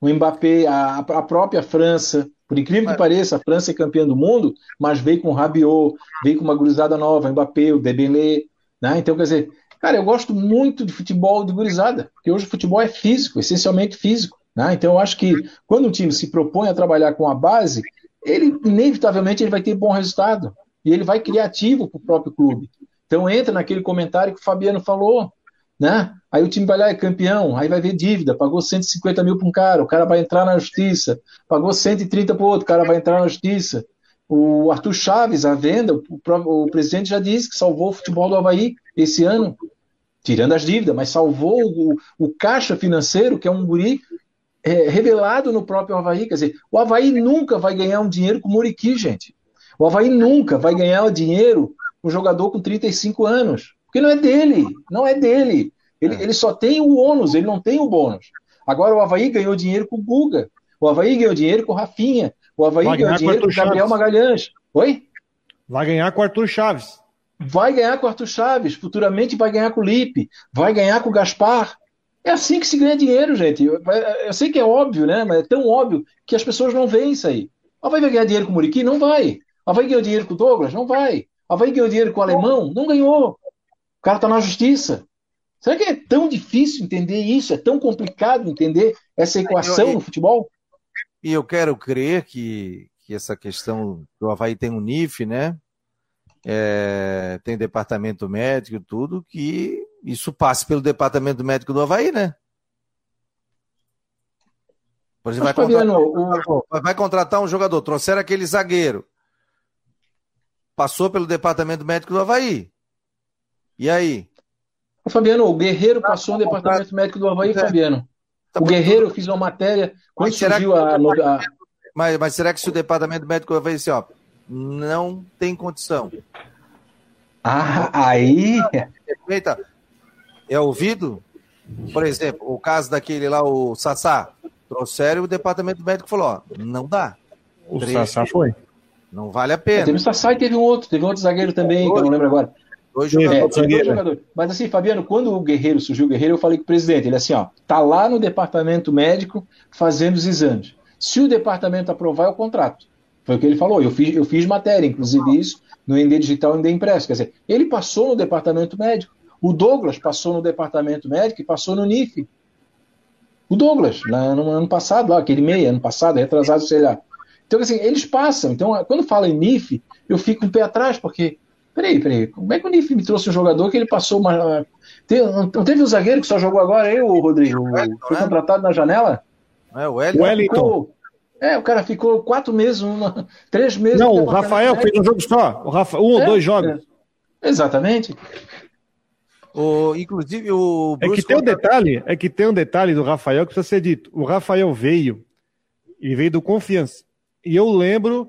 O Mbappé, a, a própria França. Por incrível que pareça, a França é campeã do mundo, mas veio com o Rabiot, veio com uma gurizada nova, Mbappé, o Dembélé. Né? Então, quer dizer, cara, eu gosto muito de futebol de gurizada, porque hoje o futebol é físico, essencialmente físico. Né? Então, eu acho que quando um time se propõe a trabalhar com a base, ele inevitavelmente ele vai ter bom resultado e ele vai criativo para o próprio clube. Então entra naquele comentário que o Fabiano falou, né? Aí o time vai lá, é campeão, aí vai ver dívida, pagou 150 mil para um cara, o cara vai entrar na justiça, pagou 130 para o outro, o cara vai entrar na justiça. O Arthur Chaves, a venda, o, o, presidente já disse que salvou o futebol do Havaí esse ano, tirando as dívidas, mas salvou o, o caixa financeiro, que é um guri é, revelado no próprio Havaí. Quer dizer, o Havaí nunca vai ganhar um dinheiro com o Muriqui, gente. O Havaí nunca vai ganhar dinheiro um jogador com 35 anos. Porque não é dele. Não é dele. Ele, é. ele só tem o ônus, ele não tem o bônus. Agora o Havaí ganhou dinheiro com o Guga. O Havaí ganhou dinheiro com o Rafinha. O Havaí vai ganhou dinheiro com o Gabriel Chaves. Magalhães. Oi? Vai ganhar com o Arthur Chaves. Vai ganhar com o Arthur Chaves. Futuramente vai ganhar com o Lipe. Vai ganhar com o Gaspar. É assim que se ganha dinheiro, gente. Eu, eu, sei que é óbvio, né? Mas é tão óbvio que as pessoas não veem isso aí. O Havaí vai ganhar dinheiro com o Muriqui? Não vai. Havaí ganhou dinheiro com o Douglas? Não vai. Havaí ganhou dinheiro com o alemão? Não ganhou. O cara está na justiça. Será que é tão difícil entender isso? É tão complicado entender essa equação no futebol? E eu quero crer que, que essa questão do Havaí tem um NIF, né? É, tem departamento médico e tudo, que isso passe pelo departamento médico do Havaí, né? Por exemplo, vai contratar, o... vai contratar um jogador, trouxeram aquele zagueiro passou pelo departamento médico do Havaí. E aí? Fabiano, o Guerreiro tá passou no departamento médico do Havaí, é. Fabiano. Tá o Guerreiro, eu fiz uma matéria. Quando mas surgiu a, a... Mas, mas será que se o departamento médico do Havaí assim, ó, não tem condição? Ah, aí. Eita, é ouvido? Por exemplo, o caso daquele lá, o Sassá. Trouxeram e o departamento médico falou: ó, não dá. O Sassá foi. Não vale a pena. Teve o Sassá e teve um outro, teve um outro zagueiro também, que eu não lembro agora. Dois jogadores. É, dois jogadores. Mas assim, Fabiano, quando o Guerreiro surgiu o Guerreiro, eu falei com o presidente, ele assim, ó, tá lá no departamento médico fazendo os exames. Se o departamento aprovar, é o contrato. Foi o que ele falou. Eu fiz, eu fiz matéria, inclusive isso, no ND Digital e ND Impresso. Quer dizer, ele passou no departamento médico. O Douglas passou no departamento médico e passou no NIF. O Douglas, lá no ano passado, lá, aquele meio, ano passado, retrasado, sei lá. Então, assim, eles passam. Então, quando fala em NIF, eu fico um pé atrás, porque. Peraí, peraí, como é que o NIF me trouxe um jogador que ele passou uma. Não teve um zagueiro que só jogou agora aí, o Rodrigo? Foi né? contratado na janela? É, o Wellington. Wellington. É, o cara ficou quatro meses, uma, três meses. Não, o Rafael fez um jogo só. O Rafa, um é, ou dois jogos. É. Exatamente. O, inclusive o Bruce é que tem um detalhe, é que tem um detalhe do Rafael que precisa ser dito. O Rafael veio, ele veio do Confiança. E eu lembro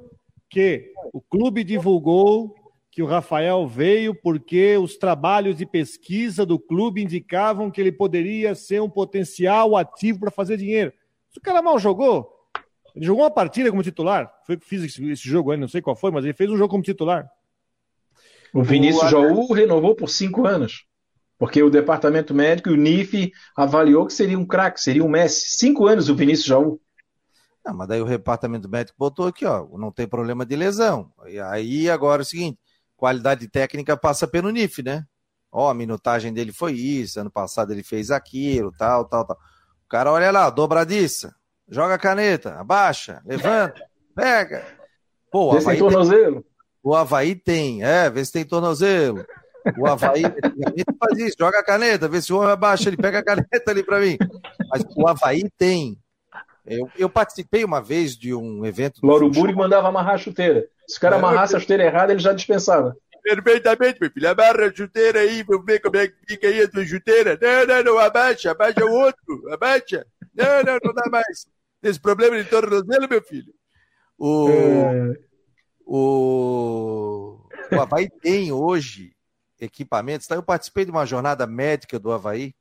que o clube divulgou que o Rafael veio porque os trabalhos de pesquisa do clube indicavam que ele poderia ser um potencial ativo para fazer dinheiro. Se o cara mal jogou, ele jogou uma partida como titular. Foi que fiz esse, jogo aí, não sei qual foi, mas ele fez um jogo como titular. O Vinícius Jaú renovou por cinco anos. Porque o departamento médico e o NIF avaliou que seria um craque, seria um Messi. Cinco anos o Vinícius Jaú. Não, mas daí o departamento médico botou aqui, ó, não tem problema de lesão. E aí agora é o seguinte, qualidade técnica passa pelo NIF, né? Ó, a minutagem dele foi isso, ano passado ele fez aquilo, tal, tal, tal. O cara olha lá, dobradiça, joga a caneta, abaixa, levanta, pega. Pô, vê se tem tornozelo. Tem, o Havaí tem, é, vê se tem tornozelo. O Havaí faz isso, joga a caneta, vê se o homem abaixa, ele pega a caneta ali para mim. Mas o Havaí tem. Eu, eu, participei uma vez de um evento. Lauro Burg mandava amarrar a chuteira. Se o cara amarrasse a chuteira errada, ele já dispensava. Perfeitamente, meu filho. Amarra a chuteira aí, vamos ver como é que fica aí a tua chuteira. Não, não, não, abaixa, abaixa o outro, abaixa. Não, não, não dá mais. Esse problema de tornozelo, meu filho. O, é... o, o Havaí tem hoje equipamentos. Tá? Eu participei de uma jornada médica do Havaí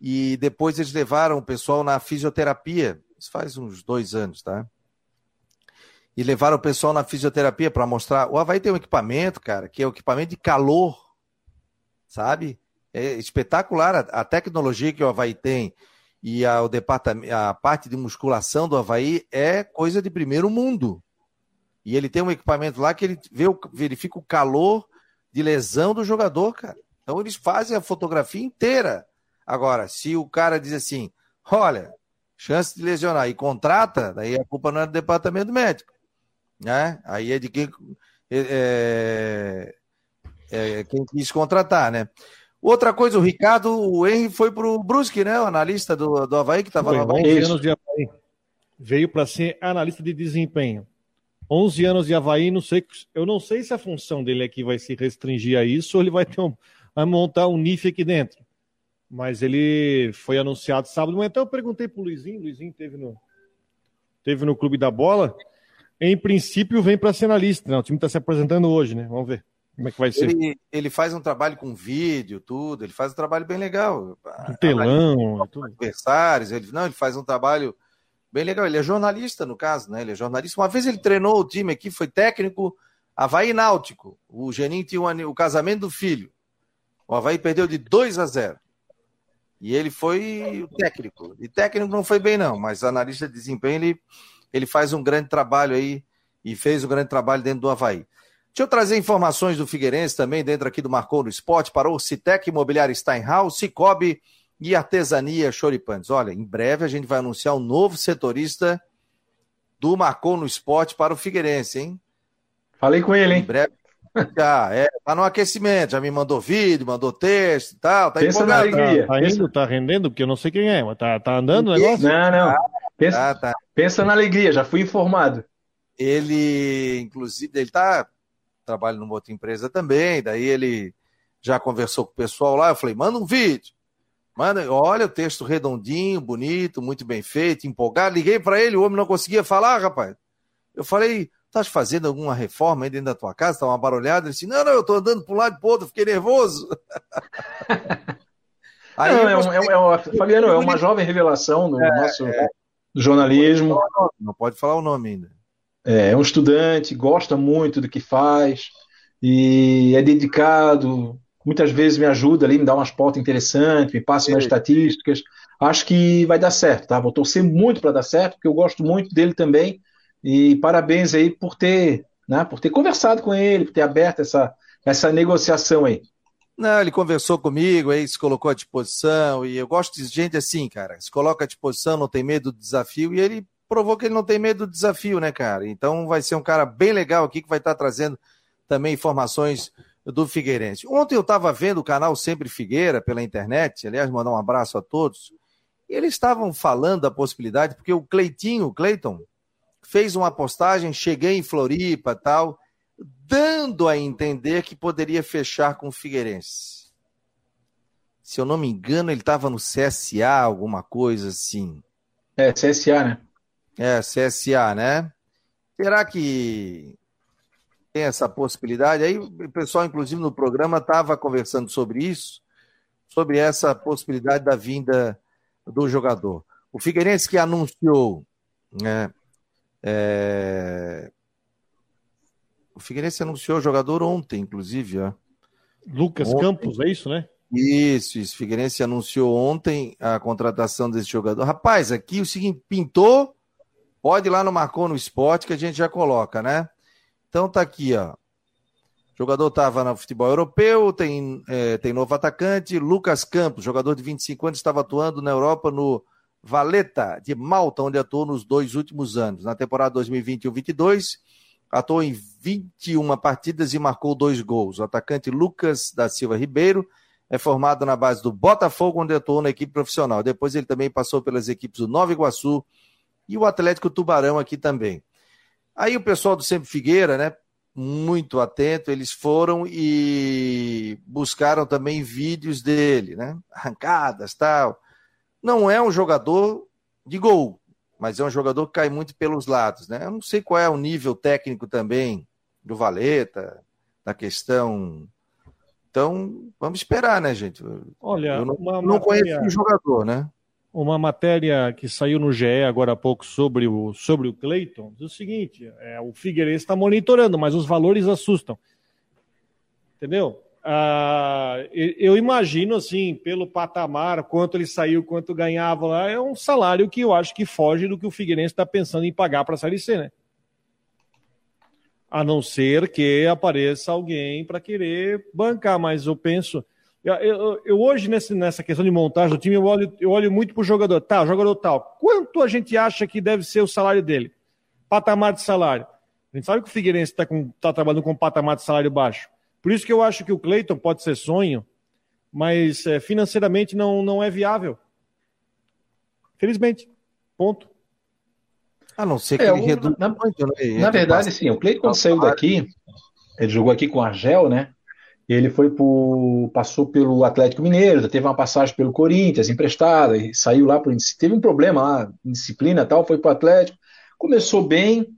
e depois eles levaram o pessoal na fisioterapia. Isso faz uns dois anos, tá? E levaram o pessoal na fisioterapia para mostrar. O Havaí tem um equipamento, cara, que é o um equipamento de calor, sabe? É espetacular a, a tecnologia que o Havaí tem e a, o departamento, a parte de musculação do Havaí é coisa de primeiro mundo. E ele tem um equipamento lá que ele vê, verifica o calor de lesão do jogador, cara. Então eles fazem a fotografia inteira. Agora, se o cara diz assim, olha, chance de lesionar e contrata, daí a culpa não é do departamento médico, né? Aí é de quem é, é, é quem quis contratar, né? Outra coisa, o Ricardo, o Henry foi pro Brusque, né? O analista do, do Havaí que estava no Havaí. anos de Havaí. Veio para ser analista de desempenho. 11 anos de Havaí, não sei, eu não sei se a função dele aqui vai se restringir a isso ou ele vai ter um, vai montar um NIF aqui dentro. Mas ele foi anunciado sábado. Então eu perguntei pro Luizinho, Luizinho teve no teve no Clube da Bola. Em princípio vem para ser analista, né? O time está se apresentando hoje, né? Vamos ver como é que vai ser. Ele, ele faz um trabalho com vídeo, tudo. Ele faz um trabalho bem legal. Do telão, tudo. Adversários, ele não, ele faz um trabalho Bem legal. Ele é jornalista, no caso, né? Ele é jornalista. Uma vez ele treinou o time aqui, foi técnico Havaí Náutico. O Geninho tinha um, o casamento do filho. O Havaí perdeu de 2 a 0. E ele foi o técnico. E técnico não foi bem, não, mas analista de desempenho, ele, ele faz um grande trabalho aí e fez um grande trabalho dentro do Havaí. Deixa eu trazer informações do Figueirense também, dentro aqui do Marcou no Esporte, para o Citec Imobiliário Steinhaus, Cicobi e artesania Choripanes. Olha, em breve a gente vai anunciar um novo setorista do Marcou no Esporte para o Figueirense, hein? Falei com ele, hein? Em breve. Já, é, tá no aquecimento, já me mandou vídeo, mandou texto e tal, tá Pensa na alegria. Tá, tá indo, tá rendendo, porque eu não sei quem é, mas tá, tá andando o negócio? Não, não. Ah, pensa, tá, tá. pensa na alegria, já fui informado. Ele, inclusive, ele tá trabalha numa outra empresa também, daí ele já conversou com o pessoal lá, eu falei, manda um vídeo. Manda, olha o texto redondinho, bonito, muito bem feito, empolgado. Liguei para ele, o homem não conseguia falar, rapaz. Eu falei, estás fazendo alguma reforma aí dentro da tua casa? Tá uma barulhada? Ele disse, não, não, eu estou andando para um lado e para outro, fiquei nervoso. aí não, é, um, é, um, Fabiano, é uma jovem revelação no é, nosso é, jornalismo. Não pode falar o nome ainda. É, é um estudante, gosta muito do que faz e é dedicado, muitas vezes me ajuda ali, me dá umas pautas interessantes, me passa umas estatísticas. Acho que vai dar certo, tá? Vou torcer muito para dar certo, porque eu gosto muito dele também. E parabéns aí por ter, né, por ter conversado com ele, por ter aberto essa, essa negociação aí. Não, ele conversou comigo, aí se colocou à disposição, e eu gosto de gente assim, cara, se coloca à disposição, não tem medo do desafio, e ele provou que ele não tem medo do desafio, né, cara? Então vai ser um cara bem legal aqui que vai estar trazendo também informações do Figueirense. Ontem eu estava vendo o canal Sempre Figueira pela internet, aliás, mandar um abraço a todos, e eles estavam falando da possibilidade, porque o Cleitinho, Cleiton, fez uma postagem, cheguei em Floripa tal, dando a entender que poderia fechar com o Figueirense. Se eu não me engano, ele estava no CSA, alguma coisa assim. É, CSA, né? É, CSA, né? Será que tem essa possibilidade? Aí o pessoal, inclusive, no programa estava conversando sobre isso, sobre essa possibilidade da vinda do jogador. O Figueirense que anunciou né, é... O Figueirense anunciou o jogador ontem, inclusive. Ó. Lucas ontem. Campos, é isso, né? Isso, isso. Figueirense anunciou ontem a contratação desse jogador. Rapaz, aqui o seguinte, pintou, pode ir lá no Marcou no Esporte que a gente já coloca, né? Então tá aqui, ó. O jogador estava no futebol europeu, tem, é, tem novo atacante, Lucas Campos, jogador de 25 anos, estava atuando na Europa no Valeta de Malta, onde atuou nos dois últimos anos. Na temporada 2021-22, atuou em 21 partidas e marcou dois gols. O atacante Lucas da Silva Ribeiro é formado na base do Botafogo, onde atuou na equipe profissional. Depois ele também passou pelas equipes do Nova Iguaçu e o Atlético Tubarão aqui também. Aí o pessoal do Sempre Figueira, né, muito atento, eles foram e buscaram também vídeos dele, né, arrancadas, tal não é um jogador de gol, mas é um jogador que cai muito pelos lados, né? Eu não sei qual é o nível técnico também do Valeta, da questão. Então, vamos esperar, né, gente? Olha, eu não, não conheço o jogador, né? Uma matéria que saiu no GE agora há pouco sobre o, sobre o Cleiton diz o seguinte: é, o Figueirense está monitorando, mas os valores assustam. Entendeu? Ah, eu imagino, assim, pelo patamar, quanto ele saiu, quanto ganhava lá, é um salário que eu acho que foge do que o Figueirense está pensando em pagar para a Série C, né? A não ser que apareça alguém para querer bancar, mas eu penso. Eu, eu, eu hoje, nesse, nessa questão de montagem do time, eu olho, eu olho muito para o jogador. Tá, jogador tal. Quanto a gente acha que deve ser o salário dele? Patamar de salário. A gente sabe que o Figueirense está tá trabalhando com patamar de salário baixo. Por isso que eu acho que o Cleiton pode ser sonho, mas é, financeiramente não, não é viável. Felizmente. Ponto. A não ser que é, ele reduza na, muito, né? Na verdade, sim. O Cleiton, quando saiu daqui, ele jogou aqui com o Argel, né? Ele foi por, passou pelo Atlético Mineiro, teve uma passagem pelo Corinthians, emprestada, e saiu lá por teve um problema lá, disciplina tal, foi para o Atlético, começou bem,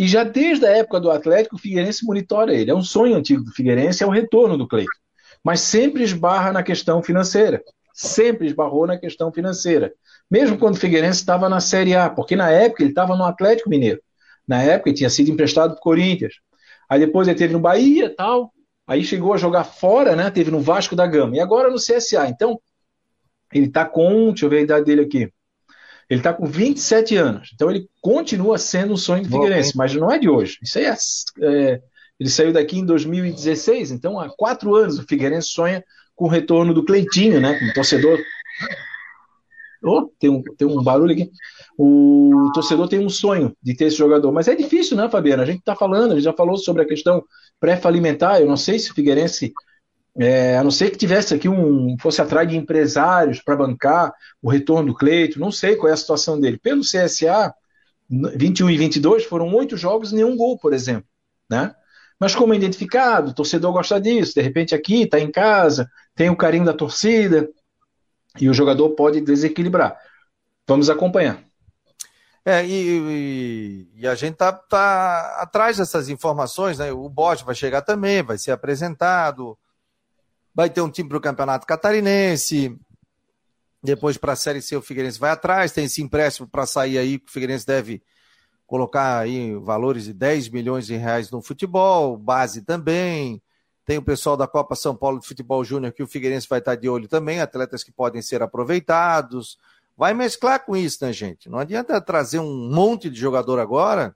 e já desde a época do Atlético, o Figueirense monitora ele. É um sonho antigo do Figueirense, é o retorno do Cleiton. Mas sempre esbarra na questão financeira. Sempre esbarrou na questão financeira. Mesmo quando o Figueirense estava na Série A, porque na época ele estava no Atlético Mineiro. Na época ele tinha sido emprestado para o Corinthians. Aí depois ele teve no Bahia tal. Aí chegou a jogar fora, né? Teve no Vasco da Gama. E agora no CSA. Então, ele está com. Deixa eu ver a idade dele aqui. Ele está com 27 anos. Então ele continua sendo um sonho do Figueirense, mas não é de hoje. Isso aí é, é, ele saiu daqui em 2016, então há quatro anos o Figueirense sonha com o retorno do Cleitinho, né? Como torcedor. Oh, tem, um, tem um barulho aqui. O torcedor tem um sonho de ter esse jogador, mas é difícil, né, Fabiana? A gente está falando, a gente já falou sobre a questão pré-falimentar. Eu não sei se o Figueirense é, a não ser que tivesse aqui um. fosse atrás de empresários para bancar o retorno do Cleito, não sei qual é a situação dele. Pelo CSA, 21 e 22 foram oito jogos e nenhum gol, por exemplo. Né? Mas como é identificado, o torcedor gosta disso, de repente aqui, está em casa, tem o carinho da torcida, e o jogador pode desequilibrar. Vamos acompanhar. É, e, e, e, a gente tá, tá atrás dessas informações, né? O bot vai chegar também, vai ser apresentado vai ter um time para o Campeonato Catarinense. Depois para a Série C o Figueirense vai atrás, tem esse empréstimo para sair aí que o Figueirense deve colocar aí valores de 10 milhões de reais no futebol, base também. Tem o pessoal da Copa São Paulo de Futebol Júnior que o Figueirense vai estar de olho também, atletas que podem ser aproveitados. Vai mesclar com isso, né, gente? Não adianta trazer um monte de jogador agora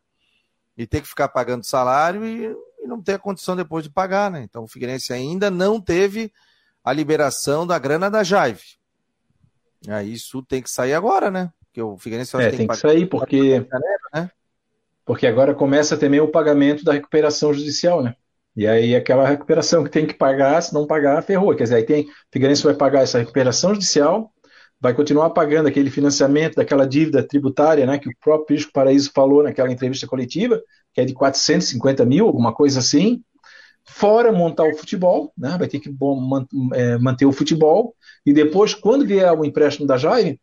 e ter que ficar pagando salário e, e não ter a condição depois de pagar, né? Então o Figueirense ainda não teve a liberação da grana da Jaive. Aí isso tem que sair agora, né? Porque o Figueirense é, tem, tem que, que sair porque né? porque agora começa também o pagamento da recuperação judicial, né? E aí aquela recuperação que tem que pagar, se não pagar, ferrou. Quer dizer, aí tem, o Figueirense vai pagar essa recuperação judicial, vai continuar pagando aquele financiamento daquela dívida tributária, né, que o próprio Pisco Paraíso falou naquela entrevista coletiva, que é de 450 mil, alguma coisa assim, fora montar o futebol, né, vai ter que é, manter o futebol, e depois, quando vier o empréstimo da Jair,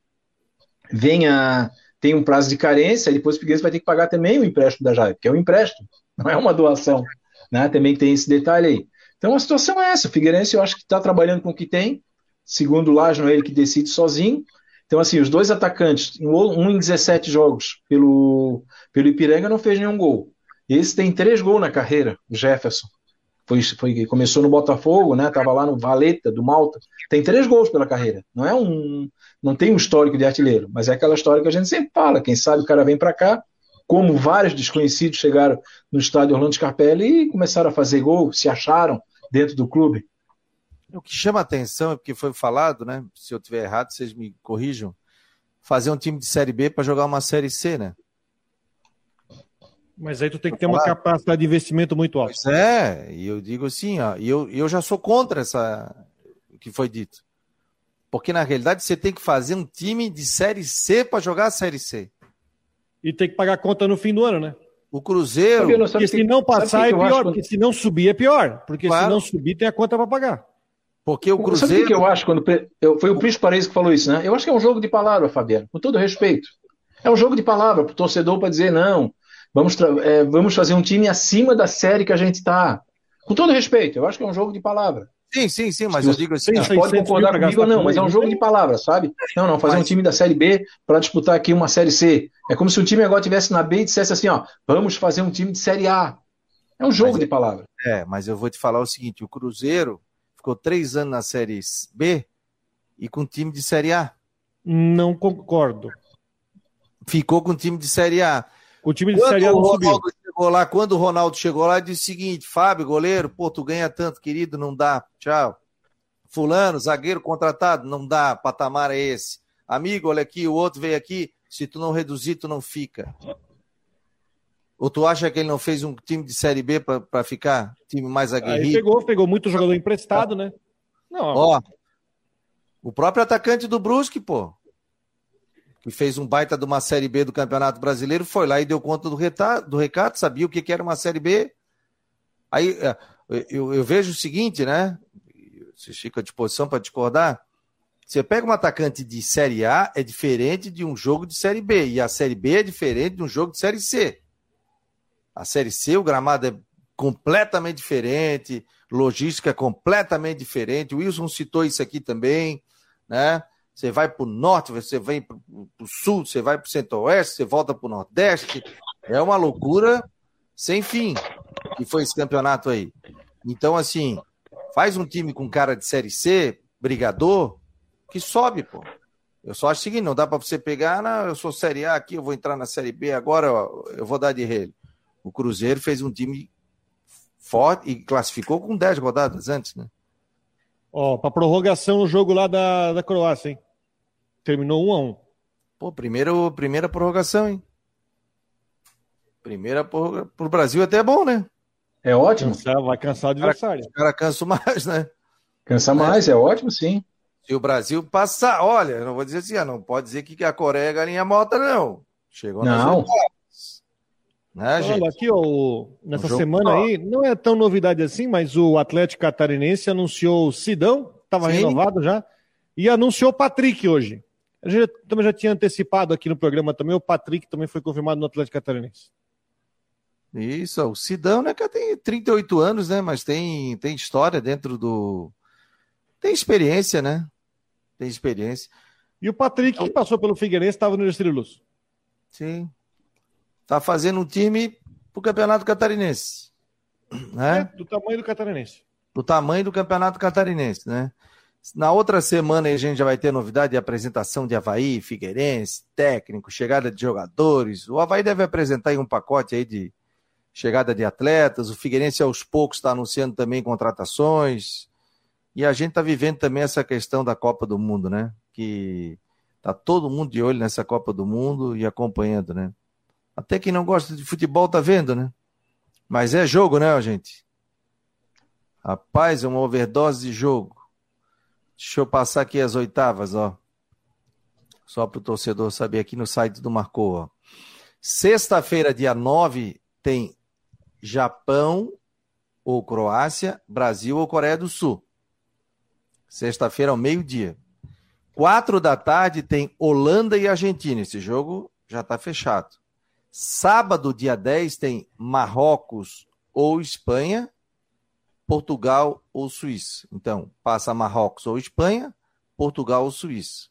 venha, tem um prazo de carência, e depois o Figueirense vai ter que pagar também o empréstimo da Jair, que é um empréstimo, não é uma doação. Né? Também tem esse detalhe aí. Então a situação é essa. O Figueirense eu acho que está trabalhando com o que tem. Segundo o é ele que decide sozinho. Então, assim, os dois atacantes, um em 17 jogos pelo, pelo Ipiranga, não fez nenhum gol. Esse tem três gols na carreira, o Jefferson. Foi, foi, começou no Botafogo, né? Tava lá no Valeta, do Malta. Tem três gols pela carreira. Não é um, não tem um histórico de artilheiro, mas é aquela história que a gente sempre fala. Quem sabe o cara vem para cá, como vários desconhecidos chegaram no estádio Orlando Scarpelli e começaram a fazer gol, se acharam dentro do clube. O que chama atenção é porque foi falado, né? Se eu tiver errado, vocês me corrijam. Fazer um time de Série B para jogar uma Série C, né? Mas aí tu tem que ter uma capacidade de investimento muito alta. Pois é, e eu digo assim, ó, e eu, eu já sou contra essa o que foi dito. Porque na realidade você tem que fazer um time de Série C para jogar a Série C. E tem que pagar a conta no fim do ano, né? O Cruzeiro. Sabe, porque se não passar é pior, porque se não subir é pior. Porque claro. se não subir tem a conta para pagar. Porque o Cruzeiro. Sabe o que eu acho quando. Eu, foi o Príncipe Paraíso que falou isso, né? Eu acho que é um jogo de palavra, Fabiano, com todo respeito. É um jogo de palavra para o torcedor para dizer, não, vamos, é, vamos fazer um time acima da série que a gente está. Com todo respeito, eu acho que é um jogo de palavra. Sim, sim, sim, mas eu digo assim. Você pode concordar comigo ou não, mas é um jogo de palavras, sabe? Não, não, fazer mas... um time da Série B para disputar aqui uma Série C. É como se o time agora estivesse na B e dissesse assim: ó, vamos fazer um time de Série A. É um jogo mas, de palavras. É, mas eu vou te falar o seguinte: o Cruzeiro ficou três anos na Série B e com time de Série A. Não concordo. Ficou com time de Série A. O time de Quando Série A não subiu chegou lá, quando o Ronaldo chegou lá, disse o seguinte: Fábio, goleiro, pô, tu ganha tanto, querido, não dá, tchau. Fulano, zagueiro contratado, não dá, patamar é esse. Amigo, olha aqui, o outro veio aqui, se tu não reduzir, tu não fica. Ou tu acha que ele não fez um time de Série B para ficar time mais aguerrido? Aí pegou, pegou muito jogador emprestado, né? Não. Ó, o próprio atacante do Brusque, pô que fez um baita de uma Série B do Campeonato Brasileiro, foi lá e deu conta do, do recado sabia o que, que era uma Série B. Aí é, eu, eu vejo o seguinte, né? Você fica à disposição para discordar. Você pega um atacante de Série A, é diferente de um jogo de Série B. E a Série B é diferente de um jogo de Série C. A Série C, o gramado é completamente diferente, logística é completamente diferente. O Wilson citou isso aqui também, né? Você vai para o norte, você vem para o sul, você vai para o centro-oeste, você volta para o nordeste. É uma loucura sem fim que foi esse campeonato aí. Então, assim, faz um time com cara de Série C, brigador, que sobe, pô. Eu só acho o seguinte, não dá para você pegar, não, eu sou Série A aqui, eu vou entrar na Série B agora, ó, eu vou dar de rei. O Cruzeiro fez um time forte e classificou com 10 rodadas antes, né? Ó, para prorrogação o jogo lá da, da Croácia, hein? Terminou 1 a 1 Pô, primeiro, primeira prorrogação, hein? Primeira prorrogação. Pro Brasil até é bom, né? É ótimo. vai cansar o adversário. O cara cansa mais, né? Cansa mais, é, é ótimo, sim. Se o Brasil passar, olha, eu não vou dizer assim, ah, não pode dizer que a Coreia é galinha morta, não. Chegou não. Né, Olha, gente? aqui, ó, nessa semana aí, não é tão novidade assim, mas o Atlético Catarinense anunciou o Sidão, estava renovado já, e anunciou o Patrick hoje. A gente também já tinha antecipado aqui no programa também, o Patrick também foi confirmado no Atlético Catarinense. Isso, o Sidão, né, que tem 38 anos, né, mas tem, tem história dentro do... Tem experiência, né? Tem experiência. E o Patrick, que passou pelo Figueirense, estava no Ercílio Luz. Sim, Tá fazendo um time pro Campeonato Catarinense. Né? É, do tamanho do Catarinense. Do tamanho do Campeonato Catarinense, né? Na outra semana a gente já vai ter novidade de apresentação de Havaí, Figueirense, técnico, chegada de jogadores. O Havaí deve apresentar um pacote aí de chegada de atletas, o Figueirense aos poucos está anunciando também contratações. E a gente está vivendo também essa questão da Copa do Mundo, né? Que tá todo mundo de olho nessa Copa do Mundo e acompanhando, né? Até quem não gosta de futebol tá vendo, né? Mas é jogo, né, gente? Rapaz, é uma overdose de jogo. Deixa eu passar aqui as oitavas, ó. Só para o torcedor saber aqui no site do Marcou. Sexta-feira, dia 9, tem Japão ou Croácia, Brasil ou Coreia do Sul. Sexta-feira ao meio-dia. Quatro da tarde tem Holanda e Argentina. Esse jogo já está fechado. Sábado, dia 10, tem Marrocos ou Espanha, Portugal ou Suíça. Então, passa Marrocos ou Espanha, Portugal ou Suíça.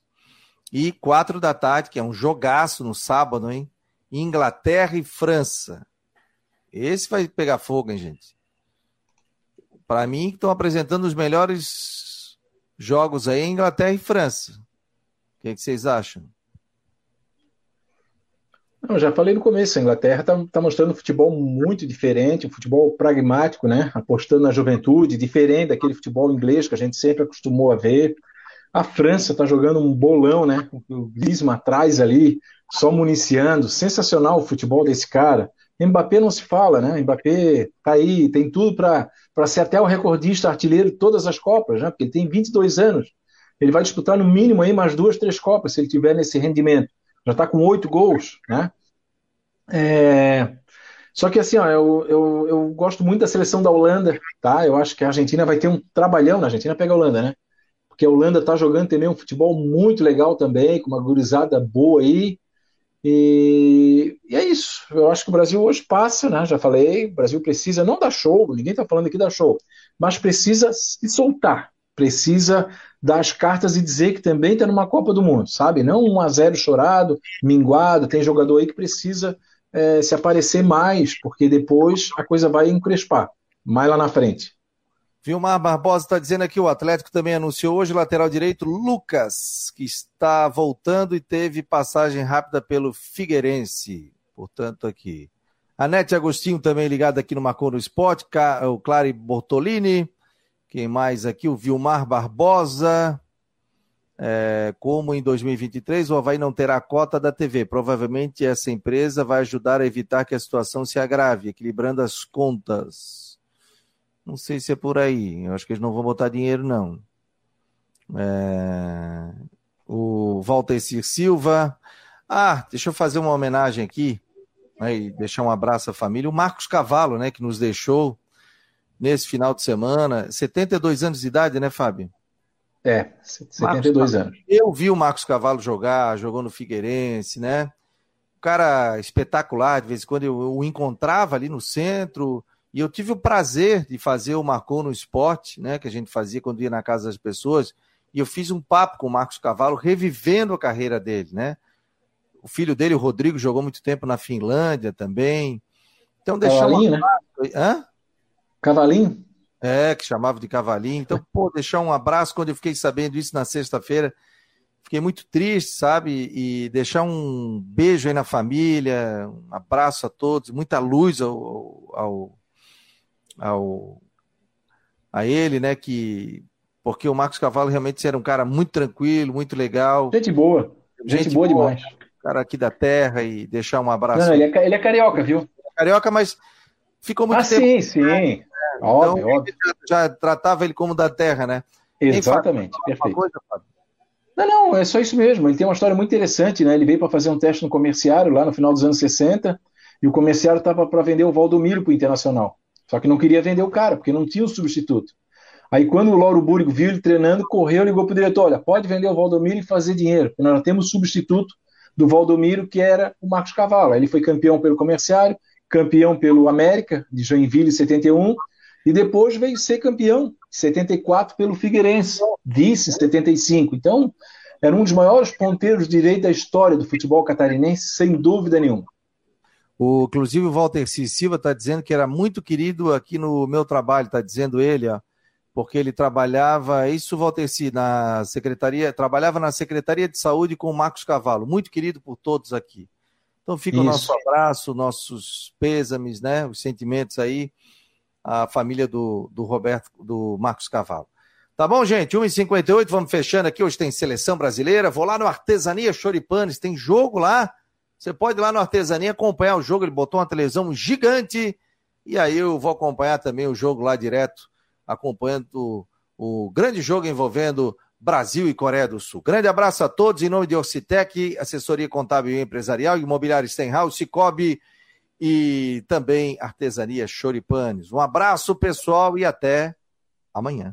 E quatro da tarde, que é um jogaço no sábado, hein? Inglaterra e França. Esse vai pegar fogo, hein, gente? Para mim, estão apresentando os melhores jogos aí, Inglaterra e França. O que, que vocês acham? Não, já falei no começo, a Inglaterra está tá mostrando um futebol muito diferente, um futebol pragmático, né? apostando na juventude, diferente daquele futebol inglês que a gente sempre acostumou a ver. A França está jogando um bolão, né? O Griezmann atrás ali, só municiando. Sensacional o futebol desse cara. Mbappé não se fala, né? Mbappé tá aí, tem tudo para ser até o recordista artilheiro de todas as Copas, né? Porque ele tem 22 anos. Ele vai disputar no mínimo aí mais duas, três Copas se ele tiver nesse rendimento já está com oito gols, né? É... Só que assim, ó, eu, eu, eu gosto muito da seleção da Holanda, tá? Eu acho que a Argentina vai ter um trabalhão na Argentina pega a Holanda, né? Porque a Holanda tá jogando também um futebol muito legal também, com uma gurizada boa aí. E, e, é isso. Eu acho que o Brasil hoje passa, né? Já falei, o Brasil precisa não dar show, ninguém tá falando aqui da show, mas precisa se soltar, precisa dar as cartas e dizer que também está numa Copa do Mundo, sabe? Não um a zero chorado, minguado. Tem jogador aí que precisa é, se aparecer mais, porque depois a coisa vai encrespar mais lá na frente. Vilmar Barbosa está dizendo aqui, o Atlético também anunciou hoje lateral direito Lucas, que está voltando e teve passagem rápida pelo Figueirense. Portanto, aqui. A Nete Agostinho também ligada aqui no Marcou no Esporte, o Clary Bortolini, quem mais aqui? O Vilmar Barbosa. É, como em 2023 o Havaí não terá cota da TV. Provavelmente essa empresa vai ajudar a evitar que a situação se agrave, equilibrando as contas. Não sei se é por aí. Eu acho que eles não vão botar dinheiro, não. É, o Walter Silva. Ah, deixa eu fazer uma homenagem aqui. Aí, deixar um abraço à família. O Marcos Cavalo, né, que nos deixou nesse final de semana. 72 anos de idade, né, Fábio? É, 72 Marcos, anos. Eu vi o Marcos Cavalo jogar, jogou no Figueirense, né? Um cara espetacular, de vez em quando eu o encontrava ali no centro, e eu tive o prazer de fazer o Marcou no Esporte, né? Que a gente fazia quando ia na casa das pessoas, e eu fiz um papo com o Marcos Cavalo, revivendo a carreira dele, né? O filho dele, o Rodrigo, jogou muito tempo na Finlândia também. Então, deixar uma... né? Hã? Cavalinho? É, que chamava de Cavalinho. Então, pô, deixar um abraço quando eu fiquei sabendo isso na sexta-feira. Fiquei muito triste, sabe? E deixar um beijo aí na família, um abraço a todos, muita luz ao, ao, ao a ele, né? Que porque o Marcos Cavalo realmente era um cara muito tranquilo, muito legal. Gente boa. Gente, gente boa, boa, demais. Cara aqui da terra e deixar um abraço. Não, ele, é, ele é carioca, viu? Carioca, mas ficou muito ah, tempo. Sim, sim. Óbvio, então, óbvio. Já, tratava ele como da terra, né? Exatamente, perfeito. Coisa, não, não, é só isso mesmo. Ele tem uma história muito interessante, né? Ele veio para fazer um teste no comerciário lá no final dos anos 60 e o comerciário estava para vender o Valdomiro para o Internacional. Só que não queria vender o cara, porque não tinha o substituto. Aí quando o Lauro Búrigo viu ele treinando, correu e ligou para o diretor, olha, pode vender o Valdomiro e fazer dinheiro, porque nós temos substituto do Valdomiro, que era o Marcos Cavalo. Ele foi campeão pelo comerciário, campeão pelo América, de Joinville, em 71, e depois veio ser campeão, em 74, pelo Figueirense, vice em 75. Então, era um dos maiores ponteiros de direito da história do futebol catarinense, sem dúvida nenhuma. O, inclusive o Walter C. Silva está dizendo que era muito querido aqui no meu trabalho, está dizendo ele, ó, porque ele trabalhava, isso Walter C, na secretaria, trabalhava na Secretaria de Saúde com o Marcos Cavalo, muito querido por todos aqui. Então fica Isso. o nosso abraço, nossos pêsames, né? Os sentimentos aí, a família do, do Roberto, do Marcos Cavalo. Tá bom, gente? 1h58, vamos fechando aqui. Hoje tem seleção brasileira. Vou lá no Artesania Choripanes, tem jogo lá. Você pode ir lá no Artesania acompanhar o jogo. Ele botou uma televisão gigante. E aí eu vou acompanhar também o jogo lá direto, acompanhando o, o grande jogo envolvendo Brasil e Coreia do Sul. Grande abraço a todos, em nome de Orcitec, assessoria contábil e empresarial, imobiliário Stenhouse, Cicobi e também artesania Choripanes. Um abraço, pessoal, e até amanhã.